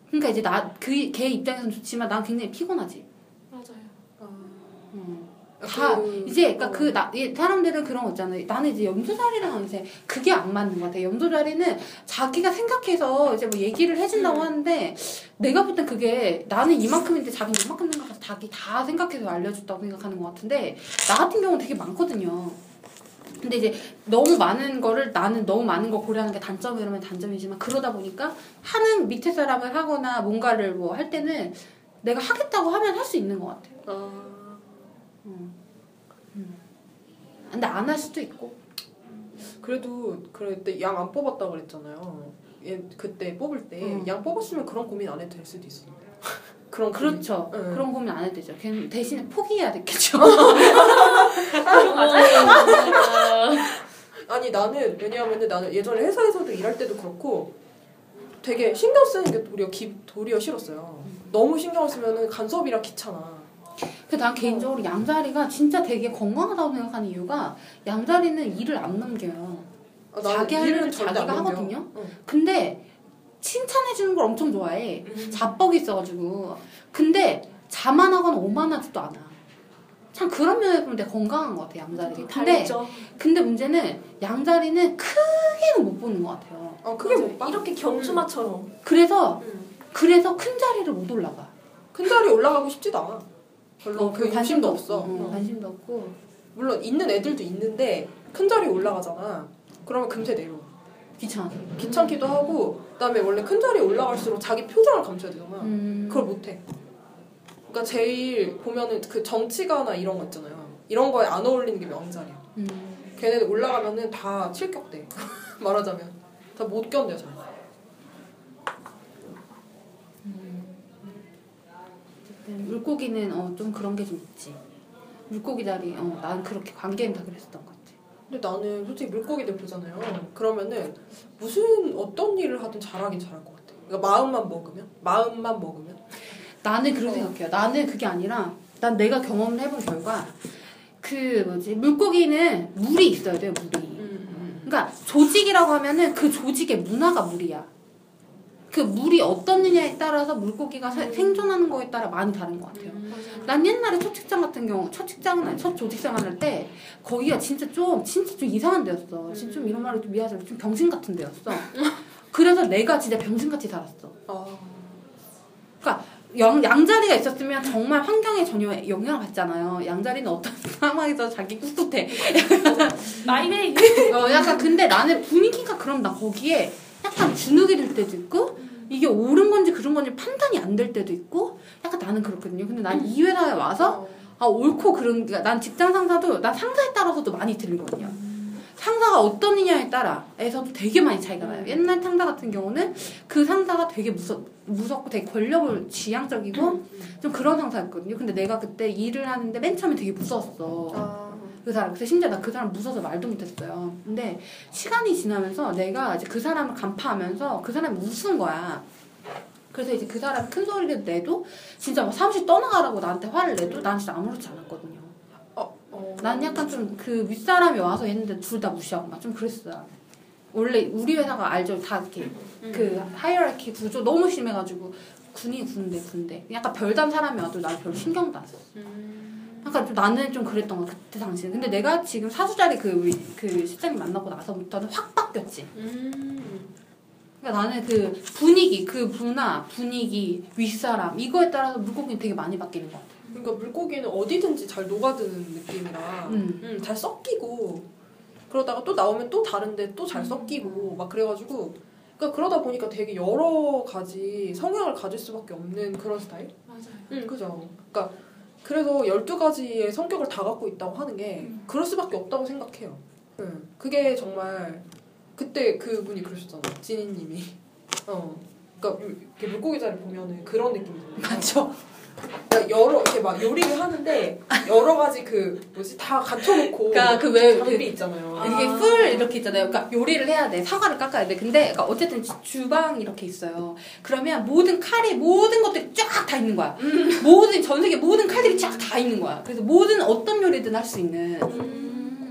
그러니까 이제 나, 그, 걔 입장에서는 좋지만 난 굉장히 피곤하지. 맞아요. 음. 다 그, 이제 그러니까 어. 그 나, 이 사람들은 그런 거 있잖아요. 나는 이제 염소자리랑 이제 그게 안 맞는 것 같아. 염소자리는 자기가 생각해서 이제 뭐 얘기를 해준다고 하는데 내가 볼 땐 그게 나는 이만큼인데 자기는 이만큼 생각해서 자기 다 생각해서 알려줬다고 생각하는 것 같은데 나 같은 경우는 되게 많거든요. 근데 이제 너무 많은 거를 나는 너무 많은 걸 고려하는 게 단점이라면 단점이지만 그러다 보니까 하는 밑에 사람을 하거나 뭔가를 뭐 할 때는 내가 하겠다고 하면 할 수 있는 것 같아요. 아, 근데 안 할 수도 있고. 그래도 그때 양 안 뽑았다 그랬잖아요. 얘 그때 뽑을 때양 음. 뽑았으면 그런 고민 안 해도 될 수도 있었는데. 그런 고민. 그렇죠. 응. 그런 고민 안 해도 되죠. 걔는 대신에 포기해야 됐겠죠. 아니 나는 왜냐하면 나는 예전에 회사에서도 일할 때도 그렇고 되게 신경 쓰는 게 도리어 기, 도리어 싫었어요. 너무 신경 쓰면은 간섭이라 귀찮아. 근데 난 개인적으로 양자리가 진짜 되게 건강하다고 생각하는 이유가 양자리는 일을 안 넘겨요. 아, 자기 할 일을 자기가. 하거든요. 응. 근데 칭찬해주는 걸 엄청 좋아해. 자뻑이 있어가지고. 근데 자만하거나 오만하지도 않아. 참 그런 면에서 보면 되게 건강한 것 같아 양자리. 근데 다르죠. 근데 문제는 양자리는 크게는 못 보는 것 같아요. 어, 그게 맞아요. 못 봐? 이렇게 경주마처럼. 그래서 응. 그래서 큰 자리를 못 올라가. 큰 자리 올라가고 싶지도 않아. 별로 어, 그 관심도 없어. 응, 어. 관심도 없고. 물론 있는 애들도 있는데 큰 자리 올라가잖아. 그러면 금세 내려. 귀찮아. 귀찮기도 하고 그다음에 원래 큰 자리에 올라갈수록 자기 표정을 감춰야 되잖아. 음. 그걸 못해. 그러니까 제일 보면은 그 정치가나 이런 거 있잖아요. 이런 거에 안 어울리는 게 명자리야. 음. 걔네들 올라가면은 다 칠격돼. 말하자면 다 못 견뎌 잘. 어쨌든 물고기는 어, 좀 그런 게 좀 있지. 물고기 자리, 어, 난 그렇게 관계는 다 그랬었던 것 같아. 근데 나는 솔직히 물고기들 보잖아요. 그러면은 무슨 어떤 일을 하든 잘하긴 잘할 것 같아. 그러니까 마음만 먹으면 마음만 먹으면. 나는 그렇게 어. 생각해요. 나는 그게 아니라, 난 내가 경험을 해본 결과, 그 뭐지, 물고기는 물이 있어야 돼요, 물이. 그러니까 조직이라고 하면은 그 조직의 문화가 물이야. 그 물이 어떻느냐에 따라서 물고기가 세- 생존하는 거에 따라 많이 다른 것 같아요. 난 옛날에 첫 직장 같은 경우, 첫 직장은 아니, 첫 조직 생활할 때, 거기가 진짜 좀, 진짜 좀 이상한 데였어. 진짜 좀 이런 말을 좀 미안하지만 좀 병신 같은 데였어. 그래서 내가 진짜 병신같이 살았어. 아, 양, 양자리가 있었으면 정말 환경에 전혀 영향을 받잖아요. 양자리는 어떤 상황에서 자기 꿋꿋해. 마이웨이. 어, 약간 근데 나는 분위기가 그럼 나 거기에 약간 주눅이 들 때도 있고 이게 옳은 건지 그런 건지 판단이 안 될 때도 있고 약간 나는 그렇거든요. 근데 난 이 회사에 와서 아 옳고 그런 그러니까 난 직장 상사도 난 상사에 따라서도 많이 틀리거든요. 상사가 어떠느냐에 따라에서도 되게 많이 차이가 나요. 옛날 상사 같은 경우는 그 상사가 되게 무섭 무섭고 되게 권력을 지향적이고 좀 그런 상사였거든요. 근데 내가 그때 일을 하는데 맨 처음에 되게 무서웠어. 아, 그 사람. 그래서 심지어 나 그 사람 무서워서 말도 못했어요. 근데 시간이 지나면서 내가 이제 그 사람을 간파하면서 그 사람이 웃은 거야. 그래서 이제 그 사람이 큰 소리를 내도 진짜 막 사무실 떠나가라고 나한테 화를 내도 난 진짜 아무렇지 않았거든요. 어, 어. 난 약간 좀 그 윗사람이 와서 했는데 둘 다 무시하고 막 좀 그랬어요. 원래 우리 회사가 알죠? 다 이렇게 그 hierarchy 구조 너무 심해가지고 군이 군대 군대 약간 별 단 사람이 와도 나 별로 신경도 안 써. 약간 좀 나는 좀 그랬던 거야 그때 당시에. 근데 내가 지금 사수자리 그 우리 그 실장님 만나고 나서부터는 확 바뀌었지. 음. 그러니까 나는 그 분위기, 그 문화, 분위기, 윗사람 이거에 따라서 물고기는 되게 많이 바뀌는 것 같아. 그러니까 물고기는 어디든지 잘 녹아드는 느낌이라 음. 음, 잘 섞이고 그러다가 또 나오면 또 다른데 또 잘 섞이고 막 그래가지고 그러니까 그러다 보니까 되게 여러 가지 성향을 가질 수밖에 없는 그런 스타일? 맞아요. 응, 그죠. 그러니까 그래서 12가지의 성격을 다 갖고 있다고 하는 게 그럴 수밖에 없다고 생각해요. 응. 그게 정말 그때 그분이 그러셨잖아. 지니님이. 어. 그러니까 이렇게 물고기 자리 보면은 그런 느낌이 들어요. 맞죠? 그러니까 여러 이렇게 막 요리를 하는데 여러 가지 그 뭐지 다 갖춰놓고 그러니까 그 왜- 장비 있잖아요. 이게 아. 풀 이렇게 있잖아요. 그러니까 요리를 해야 돼. 사과를 깎아야 돼. 근데 그러니까 어쨌든 지- 주방 이렇게 있어요. 그러면 모든 칼이 모든 것들이 쫙 다 있는 거야. 모든 전 세계 모든 칼들이 쫙 다 있는 거야. 그래서 모든 어떤 요리든 할 수 있는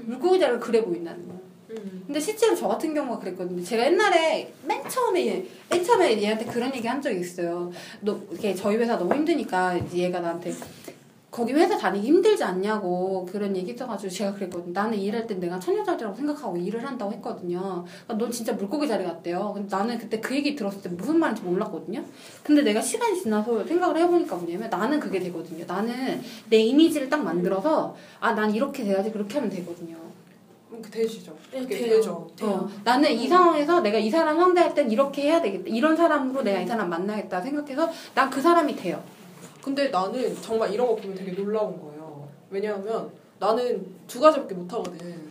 물고기 자리가 그래 보인다는 거야. 음. 근데 실제로 저 같은 경우가 그랬거든요. 제가 옛날에 맨 처음에 얘- 맨 처음에 얘한테 그런 얘기 한 적이 있어요. 너 이게 저희 회사 너무 힘드니까 얘가 나한테 거기 회사 다니기 힘들지 않냐고 그런 얘기 있어가지고 제가 그랬거든요. 나는 일할 땐 내가 처녀자리라고 생각하고 일을 한다고 했거든요. 그러니까 넌 진짜 물고기 자리 같대요. 근데 나는 그때 그 얘기 들었을 때 무슨 말인지 몰랐거든요. 근데 내가 시간이 지나서 생각을 해보니까 뭐냐면 나는 그게 되거든요. 나는 내 이미지를 딱 만들어서 아 난 이렇게 돼야지 그렇게 하면 되거든요. 되시죠. 네. 되죠. 어, 나는 이 상황에서 내가 이 사람 상대할 땐 이렇게 해야 되겠다. 이런 사람으로 내가 이 사람 만나겠다 생각해서 난 그 사람이 돼요. 근데 나는 정말 이런 거 보면 되게 놀라운 거예요. 왜냐하면 나는 두 가지밖에 못 하거든.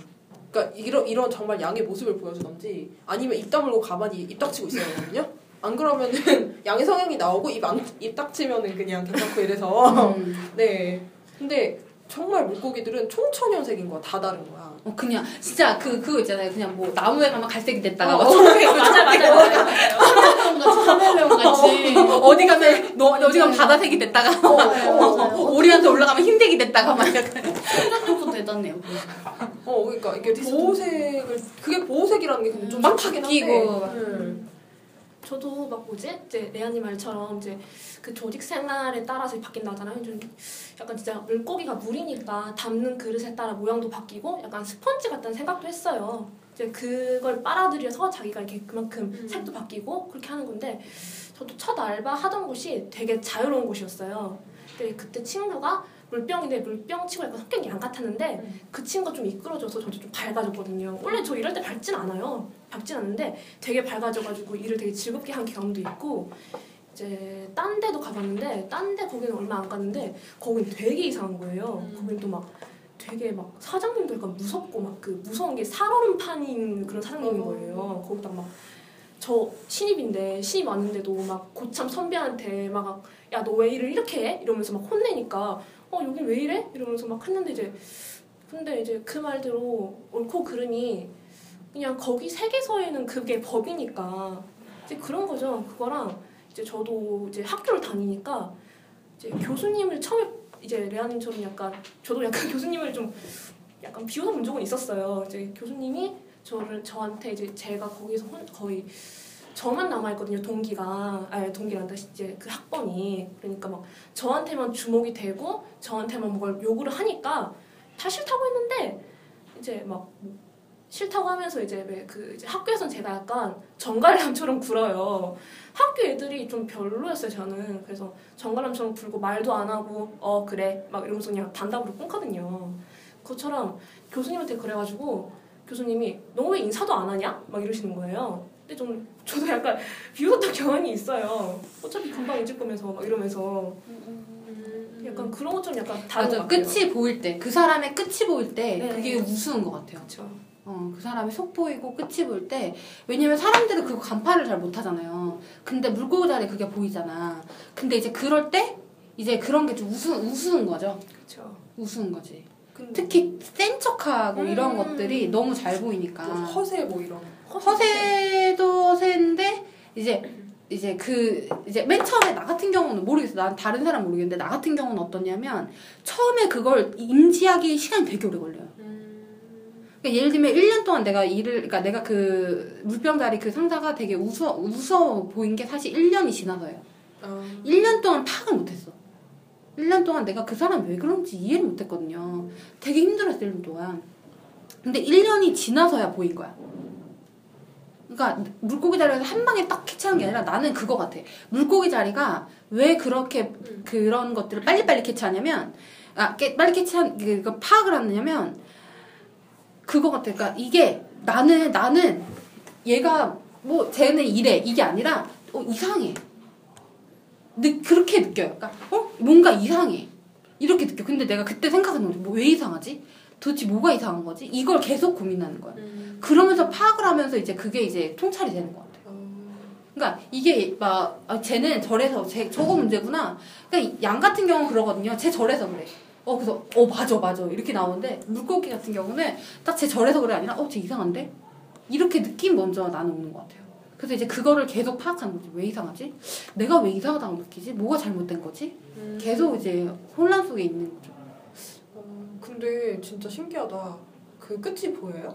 그러니까 이런 이런 정말 양의 모습을 보여주던지 아니면 입 다물고 가만히 입 닥치고 있어야 되거든요. 안 그러면은 양의 성향이 나오고 입안입 닥치면은 그냥 괜찮고 이래서 음. 네. 근데 정말 물고기들은 총천연색인 거야. 다 다른 거야. 어 그냥 진짜 그 그거 있잖아요. 그냥 뭐 나무에 가면 갈색이 됐다가 어, 막 어, 초록색이 맞아 맞아 맞아. 카멜레온 같이. 어디 가면 너 어디 가면 바다색이 됐다가 어. 오리한테 올라가면 흰색이 됐다가 막 약간 생각보다 대단해요. 어, 그러니까 이게 보호색을 그게 보호색이라는 게 좀막 슬프긴 바뀌고 한데. 막. 음. 저도 막 뭐지? 이제 레아님 말처럼 이제 그 조직 생활에 따라서 바뀐다 하잖아요. 좀 약간 진짜 물고기가 물이니까 담는 그릇에 따라 모양도 바뀌고 약간 스펀지 같다는 생각도 했어요. 이제 그걸 빨아들여서 자기가 이렇게 그만큼 음. 색도 바뀌고 그렇게 하는 건데 저도 첫 알바 하던 곳이 되게 자유로운 곳이었어요. 근데 그때 친구가 물병인데 물병 치고 약간 성격이 양 같았는데 음. 그 친구가 좀 이끌어줘서 저도 좀 밝아졌거든요. 원래 저 이럴 때 밝진 않아요. 밝진 않는데 되게 밝아져가지고 일을 되게 즐겁게 한 경험도 있고 이제 딴 데도 가봤는데 딴 데 거기는 얼마 안 갔는데 거긴 되게 이상한 거예요. 음. 거긴 또 막 되게 막 사장님도 약간 무섭고 막 그 무서운 게 살얼음판인 그런 사장님인 어. 거예요. 거기다 막 저 신입인데 신입 왔는데도 막 고참 선배한테 막 야 너 왜 일을 이렇게 해? 이러면서 막 혼내니까 어 여긴 왜 이래? 이러면서 막 했는데 이제 근데 이제 그 말대로 옳고 그름이 그냥 거기 세계서에는 그게 법이니까 이제 그런 거죠. 그거랑 이제 저도 이제 학교를 다니니까 이제 교수님을 처음에 이제 레아님처럼 약간 저도 약간 교수님을 좀 약간 비웃어 본 적은 있었어요. 이제 교수님이 저를 저한테 이제 제가 거기서 혼, 거의 저만 남아 있거든요. 동기가 아니 동기란다 이제 그 학번이 그러니까 막 저한테만 주목이 되고 저한테만 뭘 요구를 하니까 다 싫다고 했는데 이제 막뭐 싫다고 하면서 이제 왜그 이제 학교에선 제가 약간 정갈남처럼 굴어요. 학교 애들이 좀 별로였어요 저는 그래서 정갈남처럼 굴고 말도 안 하고 어 그래 막 이러면서 그냥 단답으로 끊거든요. 그것처럼 교수님한테 그래가지고 교수님이 너 왜 인사도 안 하냐 막 이러시는 거예요. 근데 좀 저도 약간 비웃었던 경험이 있어요. 어차피 금방 잊을 거면서 막 이러면서 약간 그런 것처럼 약간 다른 맞아 것 같아요. 끝이 보일 때 그 사람의 끝이 보일 때 네. 그게 우스운 것 같아요. 그렇죠. 어, 그 사람이 속 보이고 끝이 보일 때 왜냐면 사람들은 그거 간파를 잘 못하잖아요. 근데 물고기 자리에 그게 보이잖아. 근데 이제 그럴 때 이제 그런 게 좀 우스 우스운 거죠. 그렇죠. 우스운 거지. 근데 특히 센 척하고 이런 음. 것들이 너무 잘좀 보이니까 허세 뭐 이런. 허세도 세인데 이제 이제 그 이제 맨 처음에 나 같은 경우는 모르겠어. 난 다른 사람 모르겠는데 나 같은 경우는 어떠냐면 처음에 그걸 인지하기 시간이 되게 오래 걸려요. 그러니까 예를 들면 1년 동안 내가 일을 그러니까 내가 그 물병자리 그 상사가 되게 우스워 우스워 보인 게 사실 1년이 지나서예요. 아, 1년 동안 파악을 못 했어. 1년 동안 내가 그 사람 왜 그런지 이해를 못 했거든요. 되게 힘들었어 1년 동안. 근데 1년이 지나서야 보인 거야. 그러니까 물고기 자리에서 한 방에 딱 캐치한 게 아니라 나는 그거 같아. 물고기 자리가 왜 그렇게 그런 것들을 빨리빨리 캐치하냐면 아 깨- 빨리 캐치한 그, 그 파악을 하느냐면 그거 같아. 그러니까 이게 나는 나는 얘가 뭐 쟤는 이래 이게 아니라 어 이상해. 느, 그렇게 느껴요. 그러니까 어 뭔가 이상해. 이렇게 느껴. 근데 내가 그때 생각하는 거지. 뭐 왜 이상하지? 도대체 뭐가 이상한 거지? 이걸 계속 고민하는 거야. 그러면서 파악을 하면서 이제 그게 이제 통찰이 되는 것 같아요. 그러니까 이게 막 아, 쟤는 저래서 쟤 저거 문제구나. 그러니까 양 같은 경우는 그러거든요. 쟤 저래서 그래. 어 그래서 어 맞아 맞아 이렇게 나오는데 물고기 같은 경우는 딱 쟤 저래서 그래 아니라 어 쟤 이상한데 이렇게 느낌 먼저 나는 오는 것 같아요. 그래서 이제 그거를 계속 파악하는 거지. 왜 이상하지? 내가 왜 이상하다고 느끼지? 뭐가 잘못된 거지? 계속 이제 혼란 속에 있는 거죠. 어, 근데 진짜 신기하다. 그 끝이 보여요?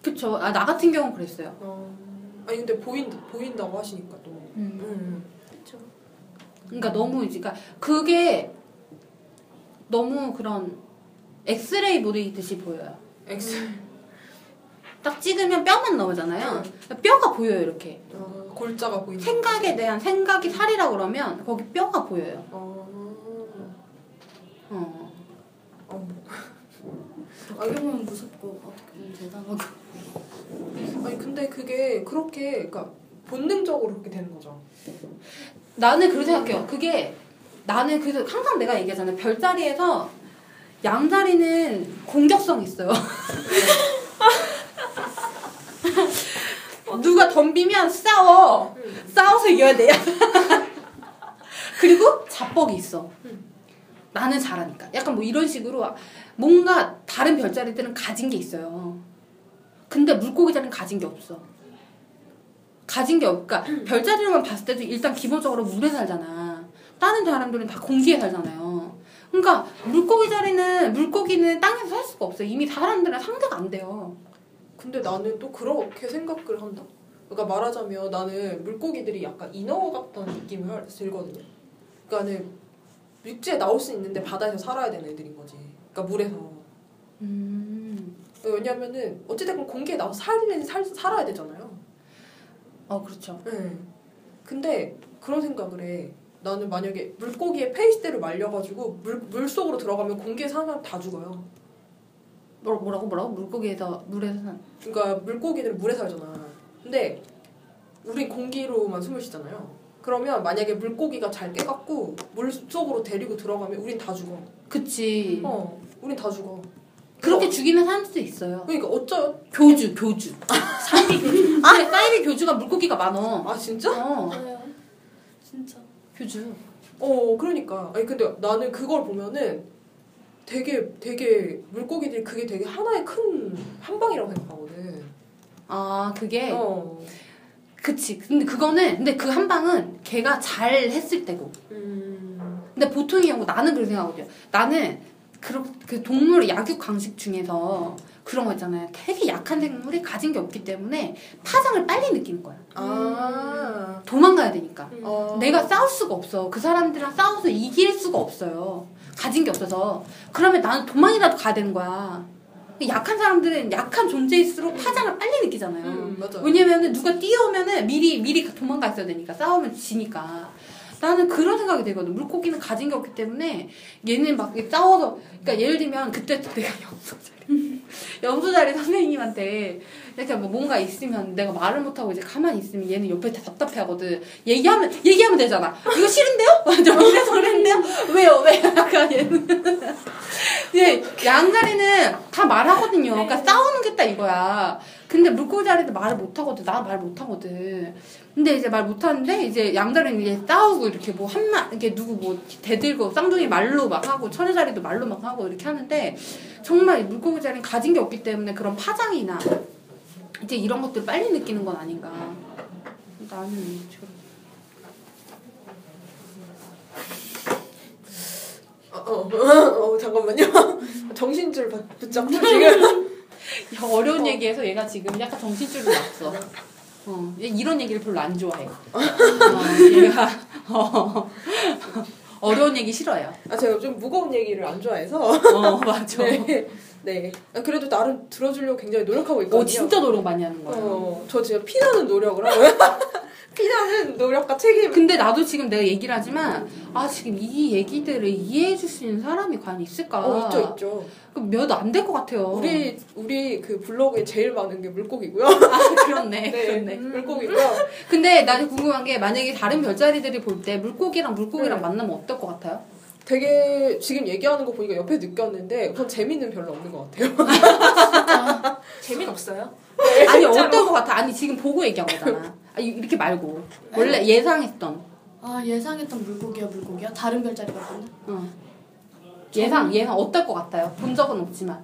그쵸. 아, 나 같은 경우는 그랬어요. 어. 아니 근데 보인 보인다고 하시니까 또. 음. 그렇죠. 그러니까 너무 이제 그러니까 그게 너무 그런 엑스레이 보듯이 보여요. 엑스. 딱 찍으면 뼈만 나오잖아요. 그러니까 뼈가 보여요 이렇게. 어, 골자가 보인다. 생각에 대한 생각이 살이라 그러면 거기 뼈가 보여요. 어. 어. 어. 어떻게 보면 무섭고 어떻게 보면 대단하고. 아니 근데 그게 그렇게 그러니까 본능적으로 그렇게 되는 거죠. 나는 그렇게 생각해요. 그게 나는 그래서 항상 내가 얘기하잖아요. 별자리에서 양자리는 공격성 있어요. 누가 덤비면 싸워. 싸워서 이겨야 돼요. 그리고 자뻑이 있어. 나는 잘하니까. 약간 뭐 이런 식으로 뭔가 다른 별자리들은 가진 게 있어요. 근데 물고기 자리는 가진 게 없어. 가진 게 없, 그러니까 별자리로만 봤을 때도 일단 기본적으로 물에 살잖아. 다른 사람들은 다 공기에 살잖아요. 그러니까 물고기 자리는 물고기는 땅에서 살 수가 없어. 이미 사람들은 상대가 안 돼요. 근데 나는 또 그렇게 생각을 한다. 그러니까 말하자면 나는 물고기들이 약간 인어 같다는 느낌을 들거든요. 그러니까는 육지에 나올 수 있는데 바다에서 살아야 되는 애들인 거지. 그러니까 물에서. 음. 왜냐면은 어찌됐건 공기에 나와서 살긴 살, 살아야 되잖아요. 어 그렇죠. 네. 근데 그런 생각을 해. 나는 만약에 물고기의 페이스대로 말려가지고 물, 물 속으로 들어가면 공기에 사는 사람 다 죽어요. 뭐, 뭐라고 뭐라고 물고기에서 물에서 산. 그러니까 물고기들은 물에 살잖아. 근데 우린 공기로만 숨을 쉬잖아요. 그러면 만약에 물고기가 잘 깨갖고 물 속으로 데리고 들어가면 우린 다 죽어. 그치. 어, 우린 다 죽어. 그렇게 죽이는 사람도 있어요. 그러니까 어쩌? 교주, 교주. 사이비 교주. 근데 사이비 교주가 물고기가 많어. 아 진짜? 어. 진짜. 교주. 어, 그러니까. 아니 근데 나는 그걸 보면은 되게 되게 물고기들이 그게 되게 하나의 큰 한 방이라고 생각하거든. 아, 그게. 어. 그치. 근데 그거는, 근데 그 한 방은 걔가 잘 했을 때고. 음. 근데 보통의 경우 나는 그렇게 생각하거든요. 나는 그런 그 동물 약육 강식 중에서 그런 거 있잖아요. 되게 약한 생물이 가진 게 없기 때문에 파장을 빨리 느끼는 거야. 아. 도망가야 되니까. 음. 어. 내가 싸울 수가 없어. 그 사람들이랑 싸워서 이길 수가 없어요. 가진 게 없어서. 그러면 나는 도망이라도 가야 되는 거야. 약한 사람들은 약한 존재일수록 파장을 빨리 느끼잖아요. 음, 맞아. 왜냐면은 누가 뛰어오면은 미리 미리 도망가 있어야 되니까 싸우면 지니까. 나는 그런 생각이 들거든. 물고기는 가진 게 없기 때문에 얘는 막 싸워서 그러니까 예를 들면 그때 내가 염소 자리 염소 자리 선생님한테 이렇게 뭐 뭔가 있으면 내가 말을 못 하고 이제 가만히 있으면 얘는 옆에 다 답답해 하거든. 얘기하면 얘기하면 되잖아. 이거 싫은데요? 저 이래서 그랬는데요? 왜요? 왜? 약간 얘는 예, 양자리는 다 말하거든요. 그러니까 싸우는 게 딱 이거야. 근데 물고기 자리도 말을 못 하거든. 나 말 못 하거든. 근데 이제 말 못하는데 이제 양자리는 이제 싸우고 이렇게 뭐 한마 이렇게 누구 뭐 대들고 쌍둥이 말로 막 하고 처녀 자리도 말로 막 하고 이렇게 하는데 정말 이 물고기 자리는 가진 게 없기 때문에 그런 파장이나 이제 이런 것들 빨리 느끼는 건 아닌가. 나는 지금 어, 어, 어, 잠깐만요. 정신줄 바- 붙잡고 지금. 야, 어려운 얘기해서 얘가 지금 약간 정신줄이 났어. 어, 얘 이런 얘기를 별로 안 좋아해. 어, 얘가 어, 어려운 얘기 싫어해요. 아 제가 좀 무거운 얘기를 안 좋아해서. 어, 맞아. 네. 네. 아, 그래도 나름 들어주려고 굉장히 노력하고 있거든요. 어, 진짜 노력 많이 하는 거야. 어, 저 진짜 피나는 노력을 하고요. 노력과 책임. 근데 나도 지금 내가 얘기를 하지만 아 지금 이 얘기들을 이해해 줄 수 있는 사람이 과연 있을까? 어, 있죠, 있죠. 몇안 될 것 같아요. 우리, 우리 그 블로그에 제일 많은 게 물고기고요. 아 그렇네, 네, 그렇네. 물고기고요. 근데 나는 궁금한 게 만약에 다른 별자리들이 볼 때 물고기랑 물고기랑 네. 만나면 어떨 것 같아요? 되게 지금 얘기하는 거 보니까 옆에 느꼈는데 그건 재미는 별로 없는 것 같아요. 재미는 없어요? 아니 진짜로? 어떨 것 같아? 아니 지금 보고 얘기한 거잖아. 아니 이렇게 말고 원래 예상했던 아 예상했던 물고기야 물고기야 다른 별자리 같은데. 어. 예상 예상 어떨 것 같아요? 본 적은 없지만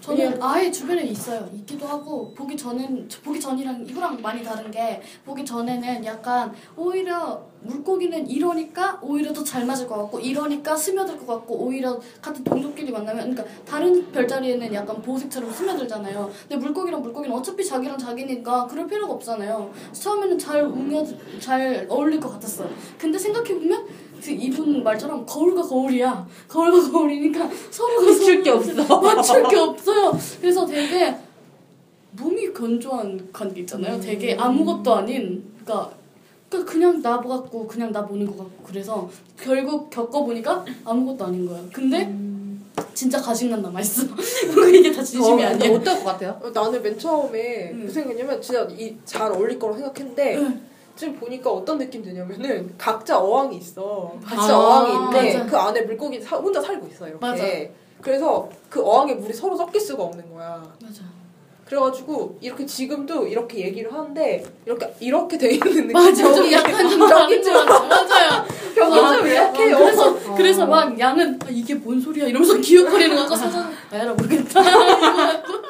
저는 아예 주변에 있어요. 있기도 하고 보기 전엔 보기 전이랑 이거랑 많이 다른 게 보기 전에는 약간 오히려 물고기는 이러니까 오히려 더 잘 맞을 것 같고 이러니까 스며들 것 같고 오히려 같은 동족끼리 만나면 그러니까 다른 별자리에는 약간 보색처럼 스며들잖아요. 근데 물고기랑 물고기는 어차피 자기랑 자기니까 그럴 필요가 없잖아요. 처음에는 잘 우며 잘 어울릴 것 같았어요. 근데 생각해 보면 그 이분 말처럼 거울과 거울이야. 거울과 거울이니까 서로가 맞출 게 서로 없어. 맞출 게 없어요. 그래서 되게 몸이 건조한 관계 있잖아요. 음. 되게 아무것도 아닌 그러니까 그러니까 그냥 나 같고 그냥 나 보는 것 같고 그래서 결국 겪어보니까 아무것도 아닌 거예요. 근데 진짜 가식만 남아있어. 이게 다 진심이 어, 아니야. 어떨 것 같아요? 어, 나는 맨 처음에 음. 무슨 생각했냐면 진짜 이, 잘 어울릴 거라고 생각했는데 응. 지금 보니까 어떤 느낌 드냐면은 각자 어항이 있어. 각자 아, 어항이 있는데 맞아. 그 안에 물고기 사, 혼자 살고 있어 이렇게. 맞아. 그래서 그 어항에 물이 서로 섞일 수가 없는 거야. 맞아. 그래가지고 이렇게 지금도 이렇게 얘기를 하는데 이렇게 이렇게 돼 있는 느낌. 맞아. 좀 약간 좀 여기 좀 맞아. 맞아요. 벽이 아, 좀? 약해요. 그래서 어. 그래서 막 양은 아, 이게 뭔 소리야 이러면서 기웃거리는 거고 사자는 에라 모르겠다.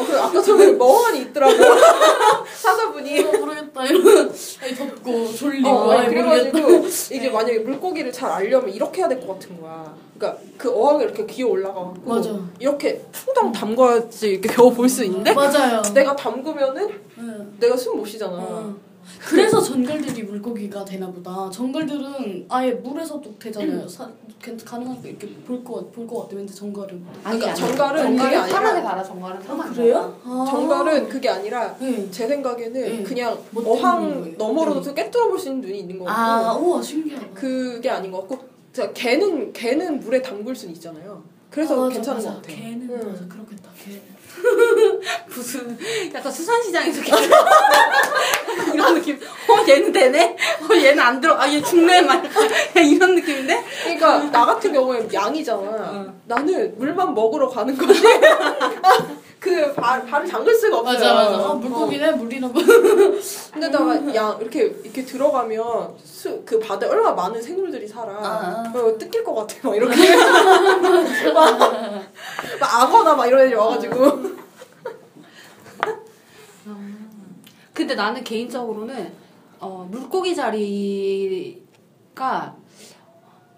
어, 그 아까 전에 멍하니 있더라고. 사자분이. 이거 모르겠다 이러면 아니, 덥고 졸리고 어, 아니, 모르겠다. 그래가지고 이게 만약에 물고기를 잘 알려면 이렇게 해야 될 것 같은 거야. 그러니까 그 어항에 이렇게 기어 올라가고 맞아. 이렇게 퉁당 담가야지 이렇게 겨우 볼 수 있는데 맞아요. 내가 담그면은 응. 내가 숨 못 쉬잖아. 어. 그래서 정갈들이 물고기가 되나 보다. 정갈들은 아예 물에서도 되잖아요. 사, 괜- 가능하니까 이렇게 볼것볼것 같아. 왠지 정갈은. 그러니까 정갈은 그게 정갈은 아니라- 사막에 살아 정갈은 사막에 그래요? 살아. 아. 정갈은 그게 아니라 네. 제 생각에는 네. 그냥 뭐 어항 거예요? 너머로도 깨뚫어 볼 수 있는 눈이 있는 거 같고 아, 우와 신기하다. 그게 아닌 것 같고 자, 개는 개는 물에 담글 수는 있잖아요. 그래서 아, 맞아, 괜찮은 맞아. 것 같아. 개는 응. 맞아 그렇겠다. 개. 무슨 약간 수산시장에서 이렇게 이런 느낌. 어 얘는 되네. 어 얘는 안 들어. 아 얘 죽네 막 이런 느낌인데. 그러니까 나 같은 경우에는 양이잖아. 어. 나는 물만 먹으러 가는 거지. 그 발, 발을 잠글 수가 없어요. 맞아 맞아. 아, 어. 물고기네 물이라고. 근데다가 양 이렇게 이렇게 들어가면 수, 그 바다에 얼마나 많은 생물들이 살아. 아. 어, 뜯길 것 같아. 막 이렇게. 막, 막 악어나 막 이런 애들 와가지고. 근데 나는 개인적으로는 어, 물고기 자리가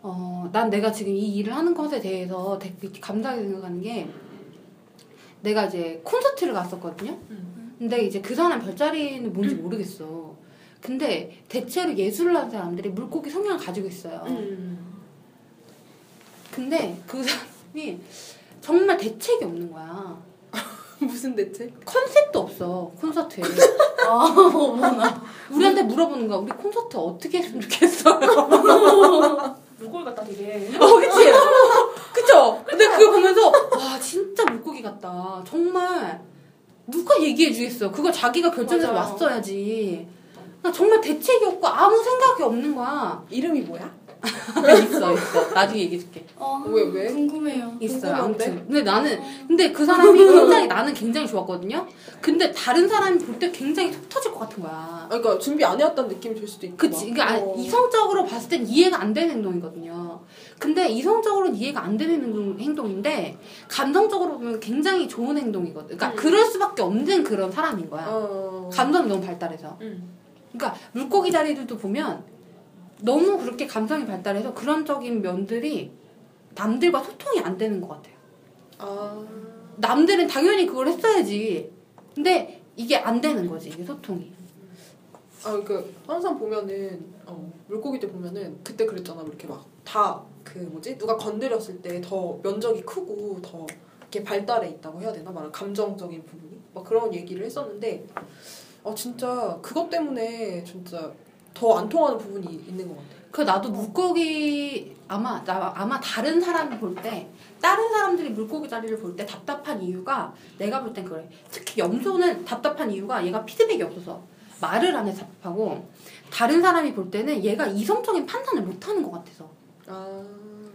어, 난 내가 지금 이 일을 하는 것에 대해서 되게 감사하게 생각하는 게 내가 이제 콘서트를 갔었거든요. 근데 이제 그 사람 별자리는 뭔지 모르겠어. 근데 대체로 예술을 하는 사람들이 물고기 성향을 가지고 있어요. 음. 근데 그 사람이 정말 대책이 없는 거야. 무슨 대체? 컨셉도 없어 콘서트에. 아 어머나. 우리한테 물어보는 거야. 우리 콘서트 어떻게 했으면 좋겠어요? 물고기 같다 되게. 어, 그치? 그쵸? 근데 그거 보면서, 와, 진짜 물고기 같다. 정말, 누가 얘기해 주겠어. 그걸 자기가 결정해서 맞아요. 왔어야지. 나 정말 대책이 없고 아무 생각이 없는 거야. 이름이 뭐야? 있어, 있어. 나중에 얘기해줄게. 아, 왜, 왜? 궁금해요. 있어요. 궁금한데? 아무튼. 근데 나는, 근데 그 사람이 굉장히, 나는 굉장히 좋았거든요? 근데 다른 사람이 볼 때 굉장히 속 터질 것 같은 거야. 아, 그러니까 준비 안 해왔다는 느낌이 들 수도 있고. 그치. 막. 그러니까 어. 이성적으로 봤을 땐 이해가 안 되는 행동이거든요. 근데 이성적으로는 이해가 안 되는 행동- 행동인데, 감정적으로 보면 굉장히 좋은 행동이거든. 그러니까 음. 그럴 수밖에 없는 그런 사람인 거야. 어. 감정이 너무 발달해서. 음. 그러니까 물고기 자리들도 보면 너무 그렇게 감성이 발달해서 그런적인 면들이 남들과 소통이 안 되는 것 같아요. 아. 남들은 당연히 그걸 했어야지. 근데 이게 안 되는 거지, 이게 소통이. 아, 그 항상 보면은 어, 물고기들 보면은 그때 그랬잖아. 이렇게 막 다 그 뭐지 누가 건드렸을 때 더 면적이 크고 더 이렇게 발달해 있다고 해야 되나 말은 감정적인 부분이 막 그런 얘기를 했었는데 어 진짜 그것 때문에 진짜 더 안 통하는 부분이 있는 것 같아. 그 나도 물고기 아마 나 아마 다른 사람이 볼 때 다른 사람들이 물고기 자리를 볼 때 답답한 이유가 내가 볼 땐 그래. 특히 염소는 답답한 이유가 얘가 피드백이 없어서 말을 안 해서 답답하고 다른 사람이 볼 때는 얘가 이성적인 판단을 못 하는 것 같아서 아.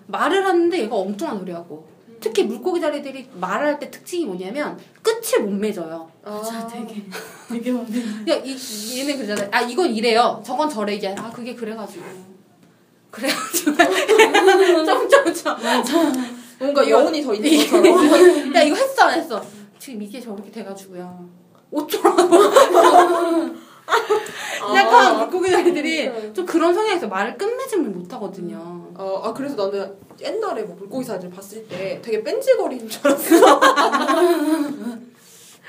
말을 하는데 얘가 엉뚱한 소리 하고 특히 물고기 자리들이 말을 할 때 특징이 뭐냐면 끝을 못 맺어요. 아. 자 되게 되게 많네. 그러니까 이, 얘는 그러잖아요. 아 이건 이래요. 저건 저래 이게 아 그게 그래가지고 그래가지고 점점점 뭔가 여운이 더 있는 것처럼. 야 이거 했어 안 했어 지금 이게 저렇게 돼가지고요 어쩌라고 약간 물고기 자리들이 좀 그런 성향에서 말을 끝맺음을 못하거든요 어, 아 그래서 나는 옛날에 뭐 물고기 사진을 봤을 때 되게 뺀질거리는 줄 알았어.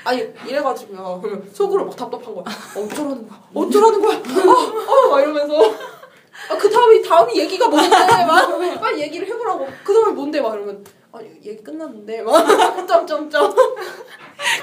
아니 이래가지고요. 그러면 속으로 막 답답한 거야. 어, 어쩌라는 거야? 어쩌라는 거야? 어, 어, 막 이러면서. 아, 그 다음이 다음이 얘기가 뭔데? 막 빨리 얘기를 해보라고. 그 다음에 뭔데? 막 이러면 아 얘기 끝났는데 막 점점점.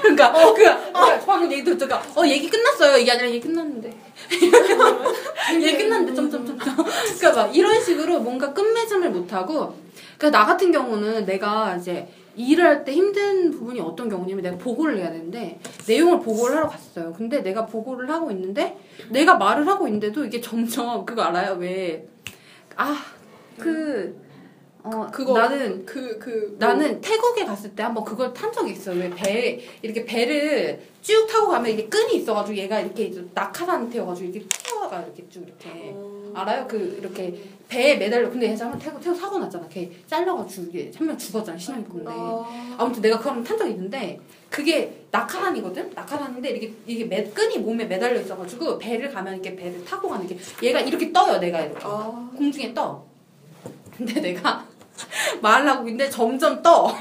그러니까 그 아, 방금 얘기 듣다가 어 얘기 끝났어요. 이게 아니라 얘기 끝났는데. 얘기 끝났는데 점점점점 그러니까 막 이런 식으로 뭔가 끝맺음을 못하고 그러니까 나 같은 경우는 내가 이제 일을 할 때 힘든 부분이 어떤 경우냐면 내가 보고를 해야 되는데 내용을 보고를 하러 갔어요. 근데 내가 보고를 하고 있는데 내가 말을 하고 있는데도 이게 점점 그거 알아요? 왜 아 그 어, 그거 나는 그그 나는 태국에 갔을 때 한번 그걸 탄 적이 있어요. 왜 배, 이렇게 배를 쭉 타고 가면 이게 끈이 있어가지고 얘가 이렇게 이제 낙하산 태워가지고 이렇게 튀어가 이렇게 쭉 이렇게. 어, 알아요? 그 이렇게 배에 매달려 근데 얘 한번 태고 태고 사고 났잖아. 걔 잘려가지고 이게 한명 죽었잖아 신혼부인데. 아. 아무튼 내가 그걸 탄 적이 있는데 그게 낙하산이거든? 낙하산인데 이게 이게 매, 끈이 몸에 매달려 있어가지고 배를 가면 이렇게 배를 타고 가는 게 얘가 이렇게 떠요 내가 이렇게 아. 공중에 떠. 근데 내가 말을 하고 있는데 점점 떠.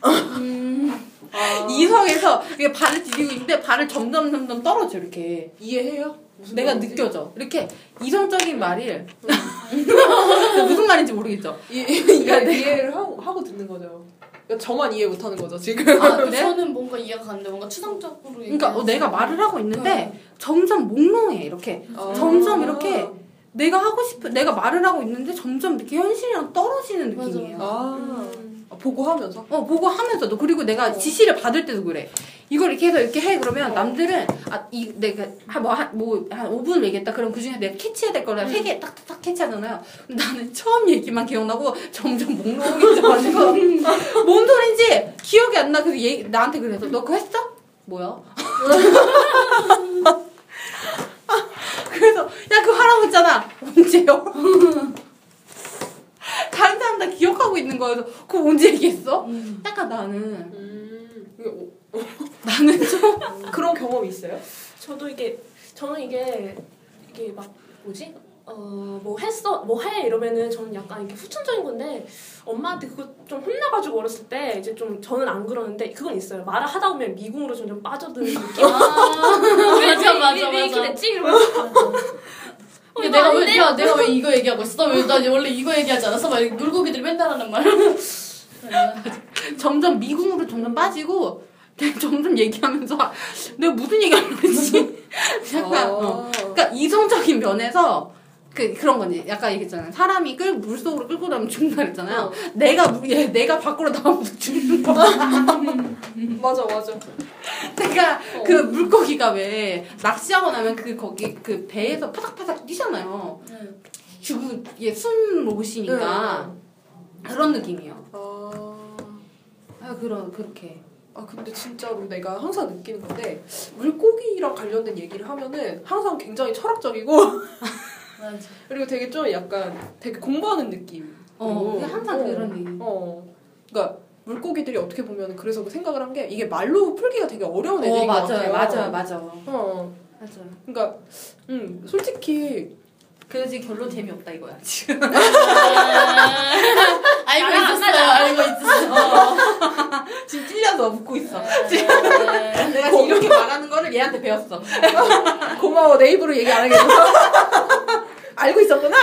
아. 이성에서 이게 발을 디디고 있는데 발을 점점 점점 떨어져 이렇게. 이해해요? 무슨 내가 말인지? 느껴져. 이렇게 이성적인 말을 무슨 말인지 모르겠죠. 이, 이, 이해를 하고, 하고 듣는 거죠. 그러니까 저만 이해 못하는 거죠 지금. 아 그래? 저는 뭔가 이해가 가는데 뭔가 추상적으로 그러니까 어. 내가 말을 하고 있는데 점점 몽롱해 이렇게 아. 점점 이렇게 내가 하고 싶은 내가 말을 하고 있는데 점점 이렇게 현실이랑 떨어지는. 느낌이에요. 아, 음. 아, 보고 하면서. 어 보고 하면서도 그리고 내가 지시를 받을 때도 그래. 이걸 이렇게 해서 이렇게 해 그러면 남들은 아 이 내가 한뭐한 뭐한 5분 얘기했다 그럼 그 중에 내가 캐치해야 될 거를 세개 딱딱딱 캐치하잖아요. 나는 처음 얘기만 기억나고 점점 몽롱해져가지고 뭔 소린지 기억이 안 나. 그래서 얘 나한테 그래서 너 그거 했어? 뭐야? 그래서 야 그거 하라고 했잖아. 언제요? 다른 사람 다 기억하고 있는 거여서 그거 언제 얘기했어? 음. 약간 나는 음. 오- 나는 좀 그런 경험이 있어요? 저도 이게 저는 이게 이게 막 뭐지? 어 뭐 했어 뭐 해 이러면은 저는 약간 이렇게 후천적인 건데 엄마한테 그거 좀 혼나가지고 어렸을 때 이제 좀 저는 안 그러는데 그건 있어요 말을 하다 보면 미궁으로 점점 빠져드는 느낌 아, 왜, 맞아 왜, 맞아 왜, 왜 이렇게. 됐지 이러면서 어, 근데 내가? 왜, 야, 내가 왜 이거 얘기하고 있어? 왜 나 원래 이거 얘기하지 않았어? 막 물고기들이 맨날 하는 말. 점점 미궁으로 점점 빠지고 점점 얘기하면서 내가 무슨 얘기하려고 그랬지? 약간 어. 그러니까 이성적인 면에서 그 그런 거지. 약간 얘기했잖아요. 사람이 끌 물속으로 끌고 나면 죽는다 그랬잖아요. 어. 내가 물- 얘 내가 밖으로 나오면 죽는 거야. 맞아 맞아. 내가 어. 그 물고기가 왜 낚시하고 나면 그 거기 그 배에서 파닥파닥 뛰잖아요. 죽은 얘숨 못쉬니까 그런 느낌이에요. 아. 아 그런 그렇게. 아 근데 진짜로 내가 항상 느끼는 건데 물고기랑 관련된 얘기를 하면은 항상 굉장히 철학적이고 맞아. 그리고 되게 좀 약간 되게 공부하는 느낌. 어, 항상 어. 그런 얘기. 어. 그러니까 물고기들이 어떻게 보면 그래서 그 생각을 한 게 이게 말로 풀기가 되게 어려운 애들인 어것 맞아요, 같아요. 맞아요, 맞아요, 어. 맞아요. 그러니까 음 솔직히 그래서 지금 결론 재미없다 이거야 지금. 알고 있었어요. 알고 있었어. 지금 찔려서 웃고 있어. 네. 내가 지금 이렇게 말하는 거를 얘한테 배웠어. 고마워 내 입으로 얘기 안 하겠어. 알고 있었구나.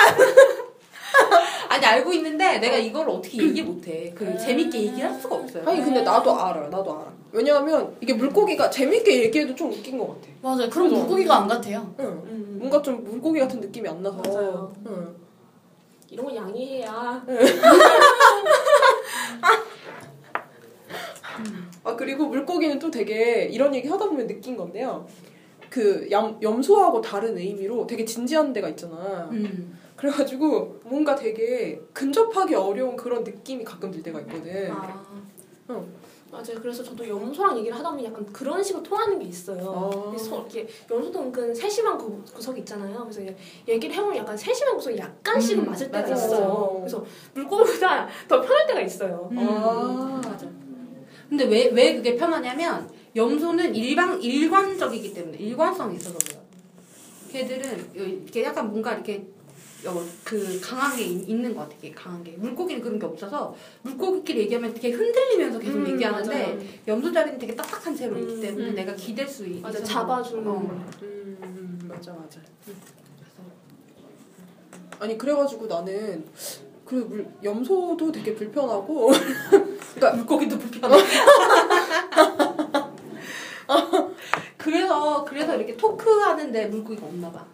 아니 알고 있는데 내가 이걸 어떻게 얘기 못해. 그 재밌게 얘기할 수가 없어요. 아니 근데 나도 알아. 나도 알아. 왜냐하면 이게 물고기가 재밌게 얘기해도 좀 웃긴 것 같아. 맞아요. 그럼 그죠? 물고기가 안 같아요. 응. 음. 뭔가 좀 물고기 같은 느낌이 안 나서. 맞아요. 응. 이런 거 양해해야 아 그리고 물고기는 또 되게 이런 얘기 하다 보면 느낀 건데요. 그 염, 염소하고 다른 의미로 되게 진지한 데가 있잖아. 음. 그래가지고 뭔가 되게 근접하기 어려운 그런 느낌이 가끔 들 때가 있거든. 아. 맞아요. 그래서 저도 염소랑 얘기를 하다 보면 약간 그런 식으로 통하는 게 있어요. 아. 그래서 이렇게 염소도 은근 세심한 구, 구석이 있잖아요. 그래서 얘기를 해보면 약간 세심한 구석이 약간씩은 음, 맞을 때가 맞아. 있어요. 그래서 물고기보다 더 편할 때가 있어요. 음. 아. 맞아. 근데 왜 왜 그게 편하냐면 염소는 일방 일관적이기 때문에 일관성이 있어서 그래요. 걔들은 이렇게 약간 뭔가 이렇게 어, 그 강한 게 있- 있는 것 같아. 이게 강한 게 물고기는 그런 게 없어서 물고기끼리 얘기하면 되게 흔들리면서 계속 음, 얘기하는데 맞아요. 염소 자리는 되게 딱딱한 채로 있기 음, 때문에 음. 내가 기댈 수 있, 맞아. 잡아주는. 어. 음, 음, 맞아 맞아. 아니 그래가지고 나는 그 물, 염소도 되게 불편하고 그러니까 물고기도 불편해. 그래서 그래서 이렇게 토크하는데 물고기가 없나 봐.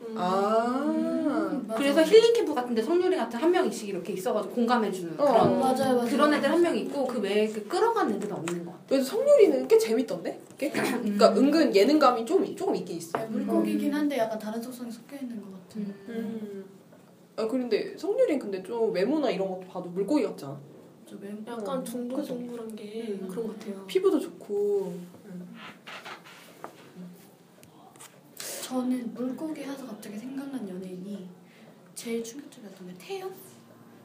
음. 아. 그래서 힐링 캠프 같은데 성유리 같은 한 명씩 이렇게 있어가지고 공감해주는 어. 그런 맞아요, 맞아요. 그런 애들 한 명 있고 그 외에 그 끌어가는 애들은 없는 것 같아. 그래서 성유리는 꽤 재밌던데? 꽤? 그러니까 은근 예능감이 좀 조금 있긴 있어. 네, 물고기긴 한데 약간 다른 속성이 섞여 있는 것 같아. 음. 아 그런데 성유리는 근데 좀 외모나 이런 것도 봐도 물고기 같잖아. 좀 매- 약간 어, 둥글둥글한 게 음. 그런 것 같아요. 피부도 좋고. 저는 물고기 해서 갑자기 생각난 연예인이 제일 충격적이었던 게 태연?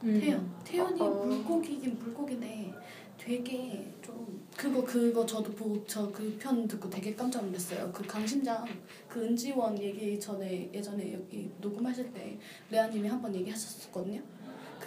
음. 태연. 태연이 어. 물고기긴 물고기인데 되게 좀 그거 그거 저도 보고 저 그 편 듣고 되게 깜짝 놀랐어요. 그 강심장 그 은지원 얘기 전에 예전에 여기 녹음하실 때 레아님이 한 번 얘기하셨었거든요.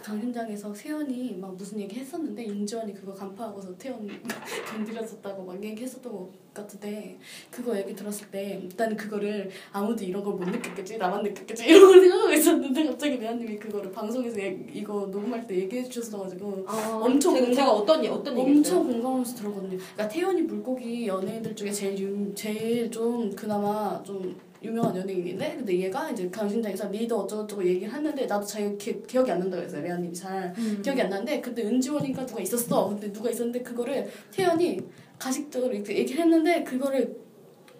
그 강심장에서 세연이 막 무슨 얘기 했었는데 윤지원이 그거 간파하고서 태연 건드렸었다고 막 얘기했었던 것 같은데 그거 얘기 들었을 때 일단 그거를 아무도 이런 걸 못 느꼈겠지 나만 느꼈겠지 이런 걸 생각하고 있었는데 갑자기 레아님이 그거를 방송에서 얘- 이거 녹음할 때 얘기해 주셔가지고 엄청 제가, 제가 어떤 얘- 어떤 얘기 엄청? 공감하면서 들었거든요. 그러니까 태연이 물고기 연예인들 중에 제일 유, 제일 좀 그나마 좀 유명한 연예인인데 근데 얘가 이제 강신장에서 리더 어쩌고저쩌고 얘기를 했는데 나도 잘 기, 기억이 안 난다고 했어요. 레아님이 잘 음. 기억이 안 나는데 그때 은지원인가 누가 있었어. 근데 누가 있었는데 그거를 태연이 가식적으로 이렇게 얘기를 했는데 그거를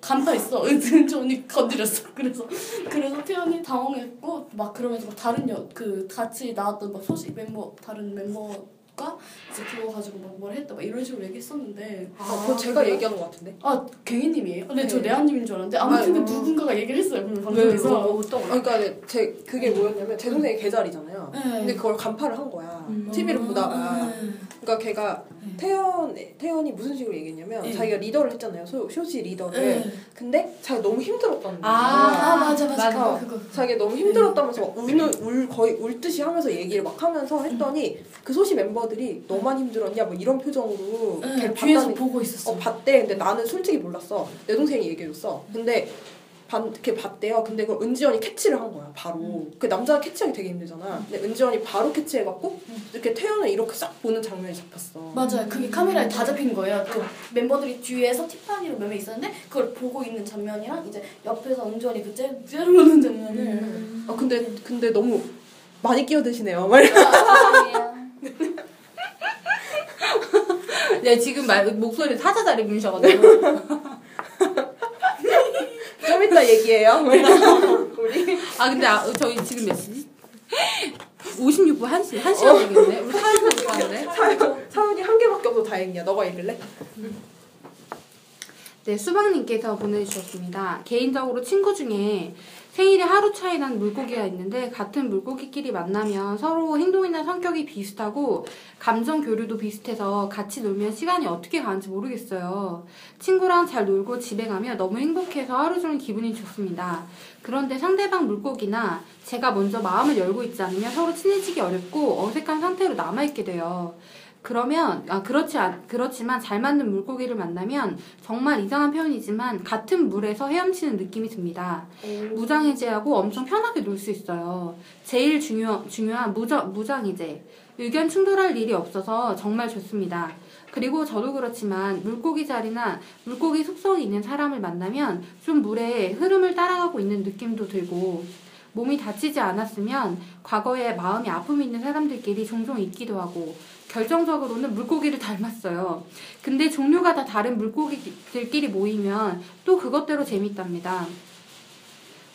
간파했어. 은지원이 건드렸어. 그래서 그래서 태연이 당황했고 막 그러면서 막 다른 여, 그 같이 나왔던 막 소식 멤버 다른 멤버 가 이제 그거 가지고 막 뭘 했다 막 이런 식으로 얘기했었는데 아, 그거 제가 얘기하는 것 같은데. 아 갱이님이에요? 근데 저 네. 레아님인 줄 알았는데 아무튼 그 아, 누군가가 얘기를 했어요. 그 왜, 방송에서. 뭐, 어떤 거? 그러니까 제 그게 뭐였냐면 제 동생이 계절이잖아요. 네. 근데 그걸 간파를 한 거야. 음. TV를 보다가. 음. 그러니까 걔가 네. 태연 태연이 무슨 식으로 얘기했냐면 네. 자기가 리더를 했잖아요. 소, 쇼지 리더를. 네. 근데 자기가 너무 힘들었다는 거야. 아, 아 맞아 맞아, 맞아. 그거 그거. 자기가 너무 힘들었다면서 막 우는 울 거의 울 듯이 하면서 얘기를 막 하면서 했더니 그 소시 멤버들이 너만 힘들었냐 뭐 이런 표정으로 네, 걔를 뒤에서 봤다는 보고 있었어. 어 봤대. 근데 나는 솔직히 몰랐어. 내 동생이 얘기해줬어. 근데 봤, 걔 봤대요. 근데 그걸 은지원이 캐치를 한 거야. 바로. 그 남자가 캐치하기 되게 힘들잖아. 근데 은지원이 바로 캐치해갖고 이렇게 태연을 이렇게 싹 보는 장면이 잡혔어. 맞아요. 그게 카메라에 다 잡힌 거예요. 그 멤버들이 뒤에서 티파니로 몇 명 있었는데 그걸 보고 있는 장면이랑 이제 옆에서 은전이 그 째, 째려보는 장면을. 음. 아 근데 근데 너무 많이 끼어드시네요. 말. 네, 지금 말, 목소리 사자다리 분이셔가지고. 좀 이따 얘기해요. 우리 아, 근데 아, 저희 지금 몇 시지? 56분 한 시, 한 시간 되겠네. 우리 사연도 못 가는데. 사연이 한 개밖에 없어 다행이야. 너가 읽을래? 네, 수박님께서 보내주셨습니다. 개인적으로 친구 중에 생일이 하루 차이 난 물고기가 있는데 같은 물고기끼리 만나면 서로 행동이나 성격이 비슷하고 감정 교류도 비슷해서 같이 놀면 시간이 어떻게 가는지 모르겠어요. 친구랑 잘 놀고 집에 가면 너무 행복해서 하루 종일 기분이 좋습니다. 그런데 상대방 물고기나 제가 먼저 마음을 열고 있지 않으면 서로 친해지기 어렵고 어색한 상태로 남아있게 돼요. 그러면 아 그렇지 않, 그렇지만 잘 맞는 물고기를 만나면 정말 이상한 표현이지만 같은 물에서 헤엄치는 느낌이 듭니다. 무장해제하고 엄청 편하게 놀 수 있어요. 제일 중요, 중요한 무장, 무장해제. 의견 충돌할 일이 없어서 정말 좋습니다. 그리고 저도 그렇지만 물고기 자리나 물고기 속성이 있는 사람을 만나면 좀 물의 흐름을 따라가고 있는 느낌도 들고 몸이 다치지 않았으면 과거에 마음이 아픔이 있는 사람들끼리 종종 있기도 하고 결정적으로는 물고기를 닮았어요. 근데 종류가 다 다른 물고기들끼리 모이면 또 그것대로 재밌답니다.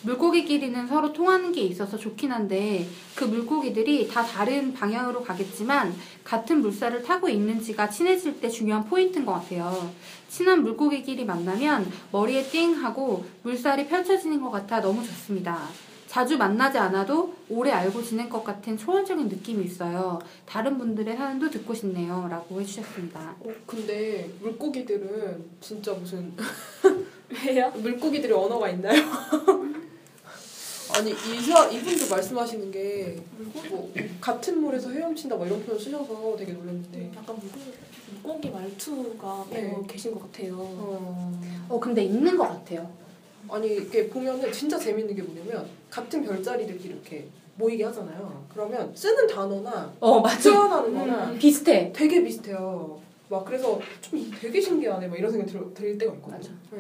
물고기끼리는 서로 통하는 게 있어서 좋긴 한데 그 물고기들이 다 다른 방향으로 가겠지만 같은 물살을 타고 있는지가 친해질 때 중요한 포인트인 것 같아요. 친한 물고기끼리 만나면 머리에 띵 하고 물살이 펼쳐지는 것 같아 너무 좋습니다. 자주 만나지 않아도 오래 알고 지낸 것 같은 초월적인 느낌이 있어요. 다른 분들의 사연도 듣고 싶네요. 라고 해주셨습니다. 어, 근데 물고기들은 진짜 무슨 왜요? 물고기들의 언어가 있나요? 아니 이사 이분도 말씀하시는 게 뭐, 같은 물에서 헤엄친다 뭐 이런 표현 쓰셔서 되게 놀랐는데 약간 물고기, 물고기 말투가 네. 배워 계신 것 같아요. 어, 어, 근데 있는 것 같아요. 아니 이렇게 보면은 진짜 재밌는 게 뭐냐면 같은 별자리들끼리 이렇게 모이게 하잖아요. 그러면 쓰는 단어나 어, 맞아. 표현하는 거나 음, 비슷해. 되게 비슷해요. 막 그래서 좀 되게 신기하네 막 이런 생각이 들, 들 때가 있거든요. 맞아. 네.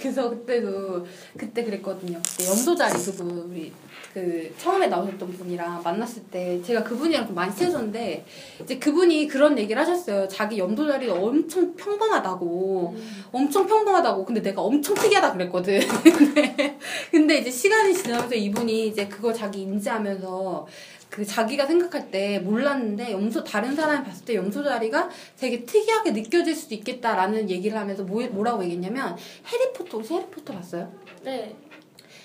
그래서 그때도 그때 그랬거든요. 그때 염소자리 그분 우리 그 처음에 나오셨던 분이랑 만났을 때 제가 그분이랑 좀 많이 친해졌는데 이제 그분이 그런 얘기를 하셨어요. 자기 염소자리가 엄청 평범하다고 엄청 평범하다고 근데 내가 엄청 특이하다 그랬거든. 근데, 근데 이제 시간이 지나면서 이분이 이제 그걸 자기 인지하면서 그 자기가 생각할 때 몰랐는데 염소 다른 사람이 봤을 때 염소 자리가 되게 특이하게 느껴질 수도 있겠다라는 얘기를 하면서 뭐, 뭐라고 얘기했냐면 해리포터 혹시 해리포터 봤어요? 네.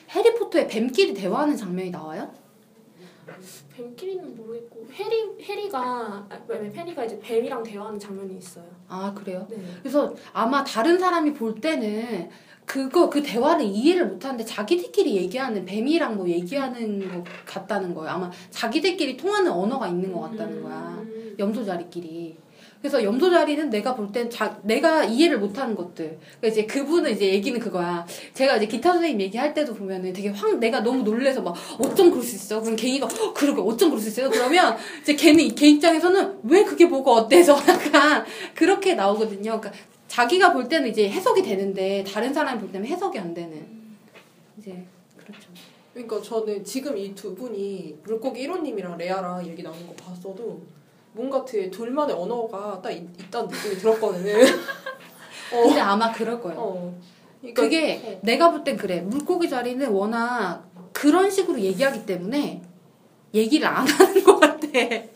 해리포터에 뱀끼리 대화하는 장면이 나와요? 뱀끼리는 모르겠고 해리 해리가 아, 왜 해리가 이제 뱀이랑 대화하는 장면이 있어요. 아 그래요? 네. 그래서 아마 다른 사람이 볼 때는 그거 그 대화를 이해를 못하는데 자기들끼리 얘기하는 뱀이랑 뭐 얘기하는 것 같다는 거예요. 아마 자기들끼리 통하는 언어가 있는 것 같다는 거야. 음. 염소자리끼리. 그래서 염소자리는 내가 볼땐 자, 내가 이해를 못하는 것들. 그러니까 이제 그분은 이제 얘기는 그거야. 제가 이제 기타 선생님 얘기할 때도 보면은 되게 확 내가 너무 놀래서 막 어쩜 그럴 수 있어? 그럼 걔가 "헉, 그러게 어쩜 그럴 수 있어요? 그러면 이제 걔는 걔 입장에서는 왜 그게 뭐가 어때서 약간 그렇게 나오거든요. 그러니까 자기가 볼 때는 이제 해석이 되는데 다른 사람이 볼 때는 해석이 안 되는. 이제 그렇죠. 그러니까 저는 지금 이 두 분이 물고기 1호님이랑 레아랑 얘기 나누는 거 봤어도 뭔가 되게 둘만의 언어가 딱 있, 있다는 느낌이 들었거든요. 어. 근데 아마 그럴 거예요. 어. 그러니까 그게 어. 내가 볼 땐 그래. 물고기 자리는 워낙 그런 식으로 얘기하기 때문에 얘기를 안 하는 것 같아.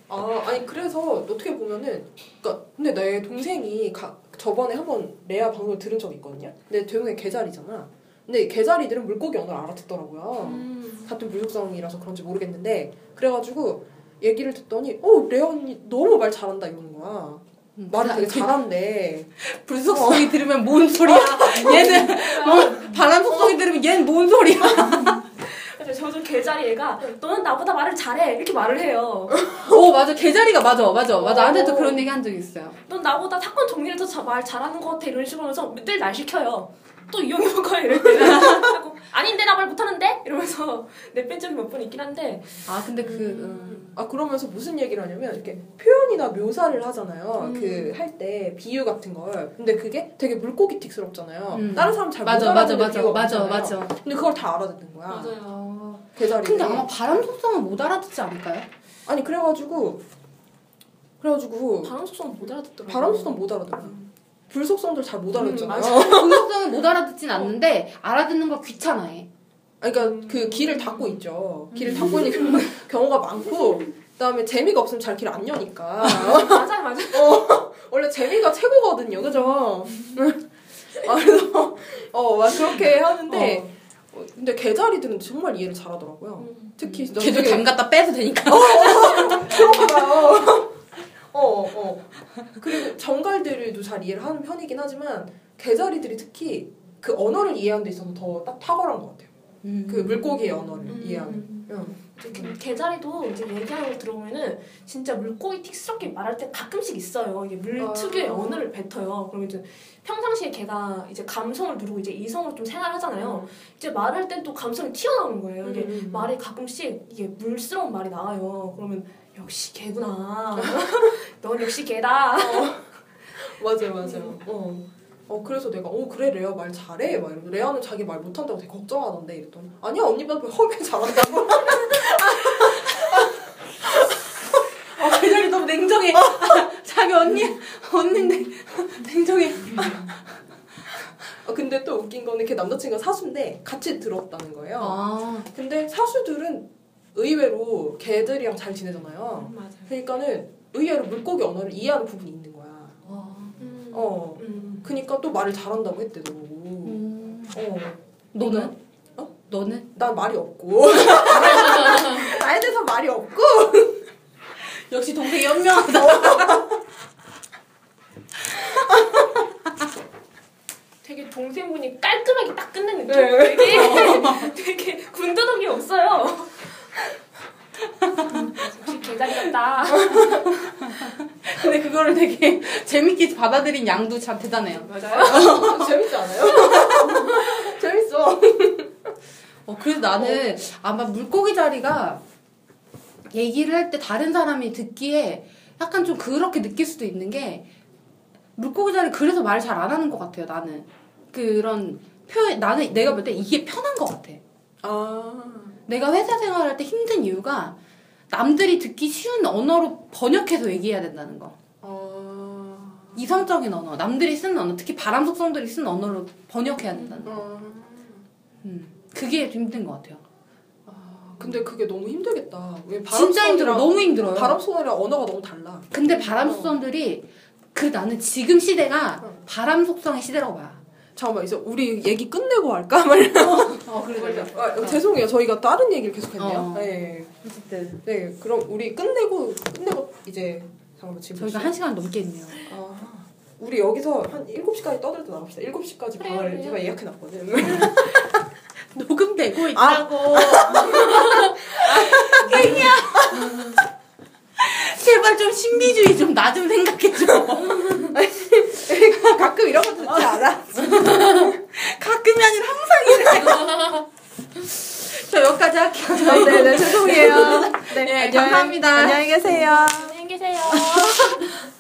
아, 아니 그래서 어떻게 보면은 그러니까 근데 내 동생이 가, 저번에 한번 레아 방송을 들은 적이 있거든요. 근데 제 동생 개자리잖아. 근데 개자리들은 물고기 언어를 알아듣더라고요. 음. 같은 물육성이라서 그런지 모르겠는데 그래가지고 얘기를 듣더니 어 레아 언니 너무 말 잘한다 이러는 거야. 말을 되게 잘한대. 불속성이 들으면 뭔 소리야? 얘는 뭐 바람 속성이 들으면 얘는 뭔 소리야? 저도 개자리 애가 너는 나보다 말을 잘해 이렇게 말을 해요. 어 맞아 개자리가 맞아 맞아 맞아 나한테도 어. 그런 얘기 한 적 있어요. 넌 나보다 사건 정리를 더 말 잘하는 것 같아 이런 식으로 하면서 늘 날 시켜요. 또 이용해볼까 이럴 때 아닌데 나 말 못하는데 이러면서 내뺀 적이 몇 번 있긴 한데 아 근데 그 음. 아 그러면서 무슨 얘기를 하냐면 이렇게 표현이나 묘사를 하잖아요. 음. 그할 때 비유 같은 걸. 근데 그게 되게 물고기 틱스럽잖아요. 음. 다른 사람 잘못 맞아 맞아 맞아 맞아. 맞아. 근데 그걸 다 알아듣는 거야. 맞아요. 근데 아마 바람 속성은 못 알아듣지 않을까요? 아니 그래가지고 그래가지고 바람 속성 못 알아듣더라고요. 바람 속성 못 알아들어. 불 속성들 잘 못 알아듣잖아요. 불속성은 못 알아듣진 않는데 알아듣는 걸 귀찮아해. 그러니까 그 길을 닫고 있죠. 길을 닫고 있는 경우- 경우가 많고 그다음에 재미가 없으면 잘 길 안 여니까. 맞아요 맞아요. 원래 재미가 최고거든요, 그죠? 아, 그래서 어, 막 그렇게 하는데 어, 근데 개자리들은 정말 이해를 잘하더라고요. 음. 특히 걔도 담 갖다 빼도 되니까. 그런가요? 어, 어. 그리고 정갈들도 잘 이해를 하는 편이긴 하지만 개자리들이 특히 그 언어를 이해하는 데 있어서 더 딱 탁월한 것 같아요. 그 물고기의 언어를 음. 이해하는. 응. 이제 개- 개자리도 이제 얘기하는 거 들어보면은 진짜 물고기 틱스럽게 말할 때 가끔씩 있어요. 이게 물 아. 특유의 언어를 뱉어요. 그럼 이제 평상시에 걔가 이제 감성을 누르고 이제 이성으로 좀 생활하잖아요. 이제 말할 땐 또 감성이 튀어나오는 거예요. 이게 음. 말이 가끔씩 이게 물스러운 말이 나와요. 그러면 역시 개구나. 넌 역시 개다. 맞아요, 맞아요. 어. 어, 그래서 내가, 어, 그래, 레아 말 잘해. 막 이러면서, 레아는 자기 말 못한다고 되게 걱정하던데. 이랬더니, 아니야, 언니보다 훨씬 잘한다고. 어, 개자리 너무 냉정해. 자기 언니, 언니인데, 냉정해. 어, 근데 또 웃긴 거는 걔 남자친구가 사수인데, 같이 들었다는 거예요. 아, 근데 사수들은 의외로 개들이랑 잘 지내잖아요. 맞아요. 그러니까는 의외로 물고기 언어를 이해하는 부분이 있는 거야. 음. 어. 음. 그니까 또 말을 잘한다고 했대, 너무. 음. 어. 너는? 어? 너는? 난 말이 없고. 나에 대해서 말이 없고. 역시 동생이 현명하다. 되게 동생분이 깔끔하게 딱 끝낸 느낌. 네. 되게 되게 군더더기 없어요. 역시 같다. 근데 그거를 되게 재밌게 받아들인 양도 참 대단해요. 맞아요. 재밌지 않아요? 재밌어. 어, 그래서 나는 아마 물고기 자리가 얘기를 할 때 다른 사람이 듣기에 약간 좀 그렇게 느낄 수도 있는 게 물고기 자리 그래서 말 잘 안 하는 것 같아요, 나는. 그런 표현, 나는 내가 볼 때 이게 편한 것 같아. 아. 내가 회사 생활할 때 힘든 이유가 남들이 듣기 쉬운 언어로 번역해서 얘기해야 된다는 거. 아. 이성적인 언어, 남들이 쓰는 언어, 특히 바람 속성들이 쓰는 언어로 번역해야 된다는 거. 아. 음, 그게 좀 힘든 것 같아요. 근데 그게 너무 힘들겠다. 왜 진짜 힘들어, 너무 힘들어요. 바람 소리랑 언어가 너무 달라. 근데 바람 속성들이 그 나는 지금 시대가 어. 바람 속성의 시대라고 봐. 잠깐만 이제 우리 얘기 끝내고 할까 말이야. 어, 그러죠. 아, 죄송해요. 저희가 다른 얘기를 계속했네요. 어. 네. 어쨌든 네. 그럼 우리 끝내고 끝내고 이제 잠깐만 지금 저희가 몇 한? 시간 넘게 했네요. 아, 우리 여기서 한 7시까지 떠들다 나갑시다. 7시까지 그래요, 방을 그래요. 제가 예약해 놨거든. 녹음되고 아. 있다고. 야 제발 좀 신비주의 좀 나 좀 생각해줘. 가끔 이런 거 듣지 않아? 가끔이 아니라 항상 이래. 저 여기까지 할게요. 네, 네, 죄송해요. 네, 네, 감사합니다. 안녕히 계세요. 안녕히 계세요.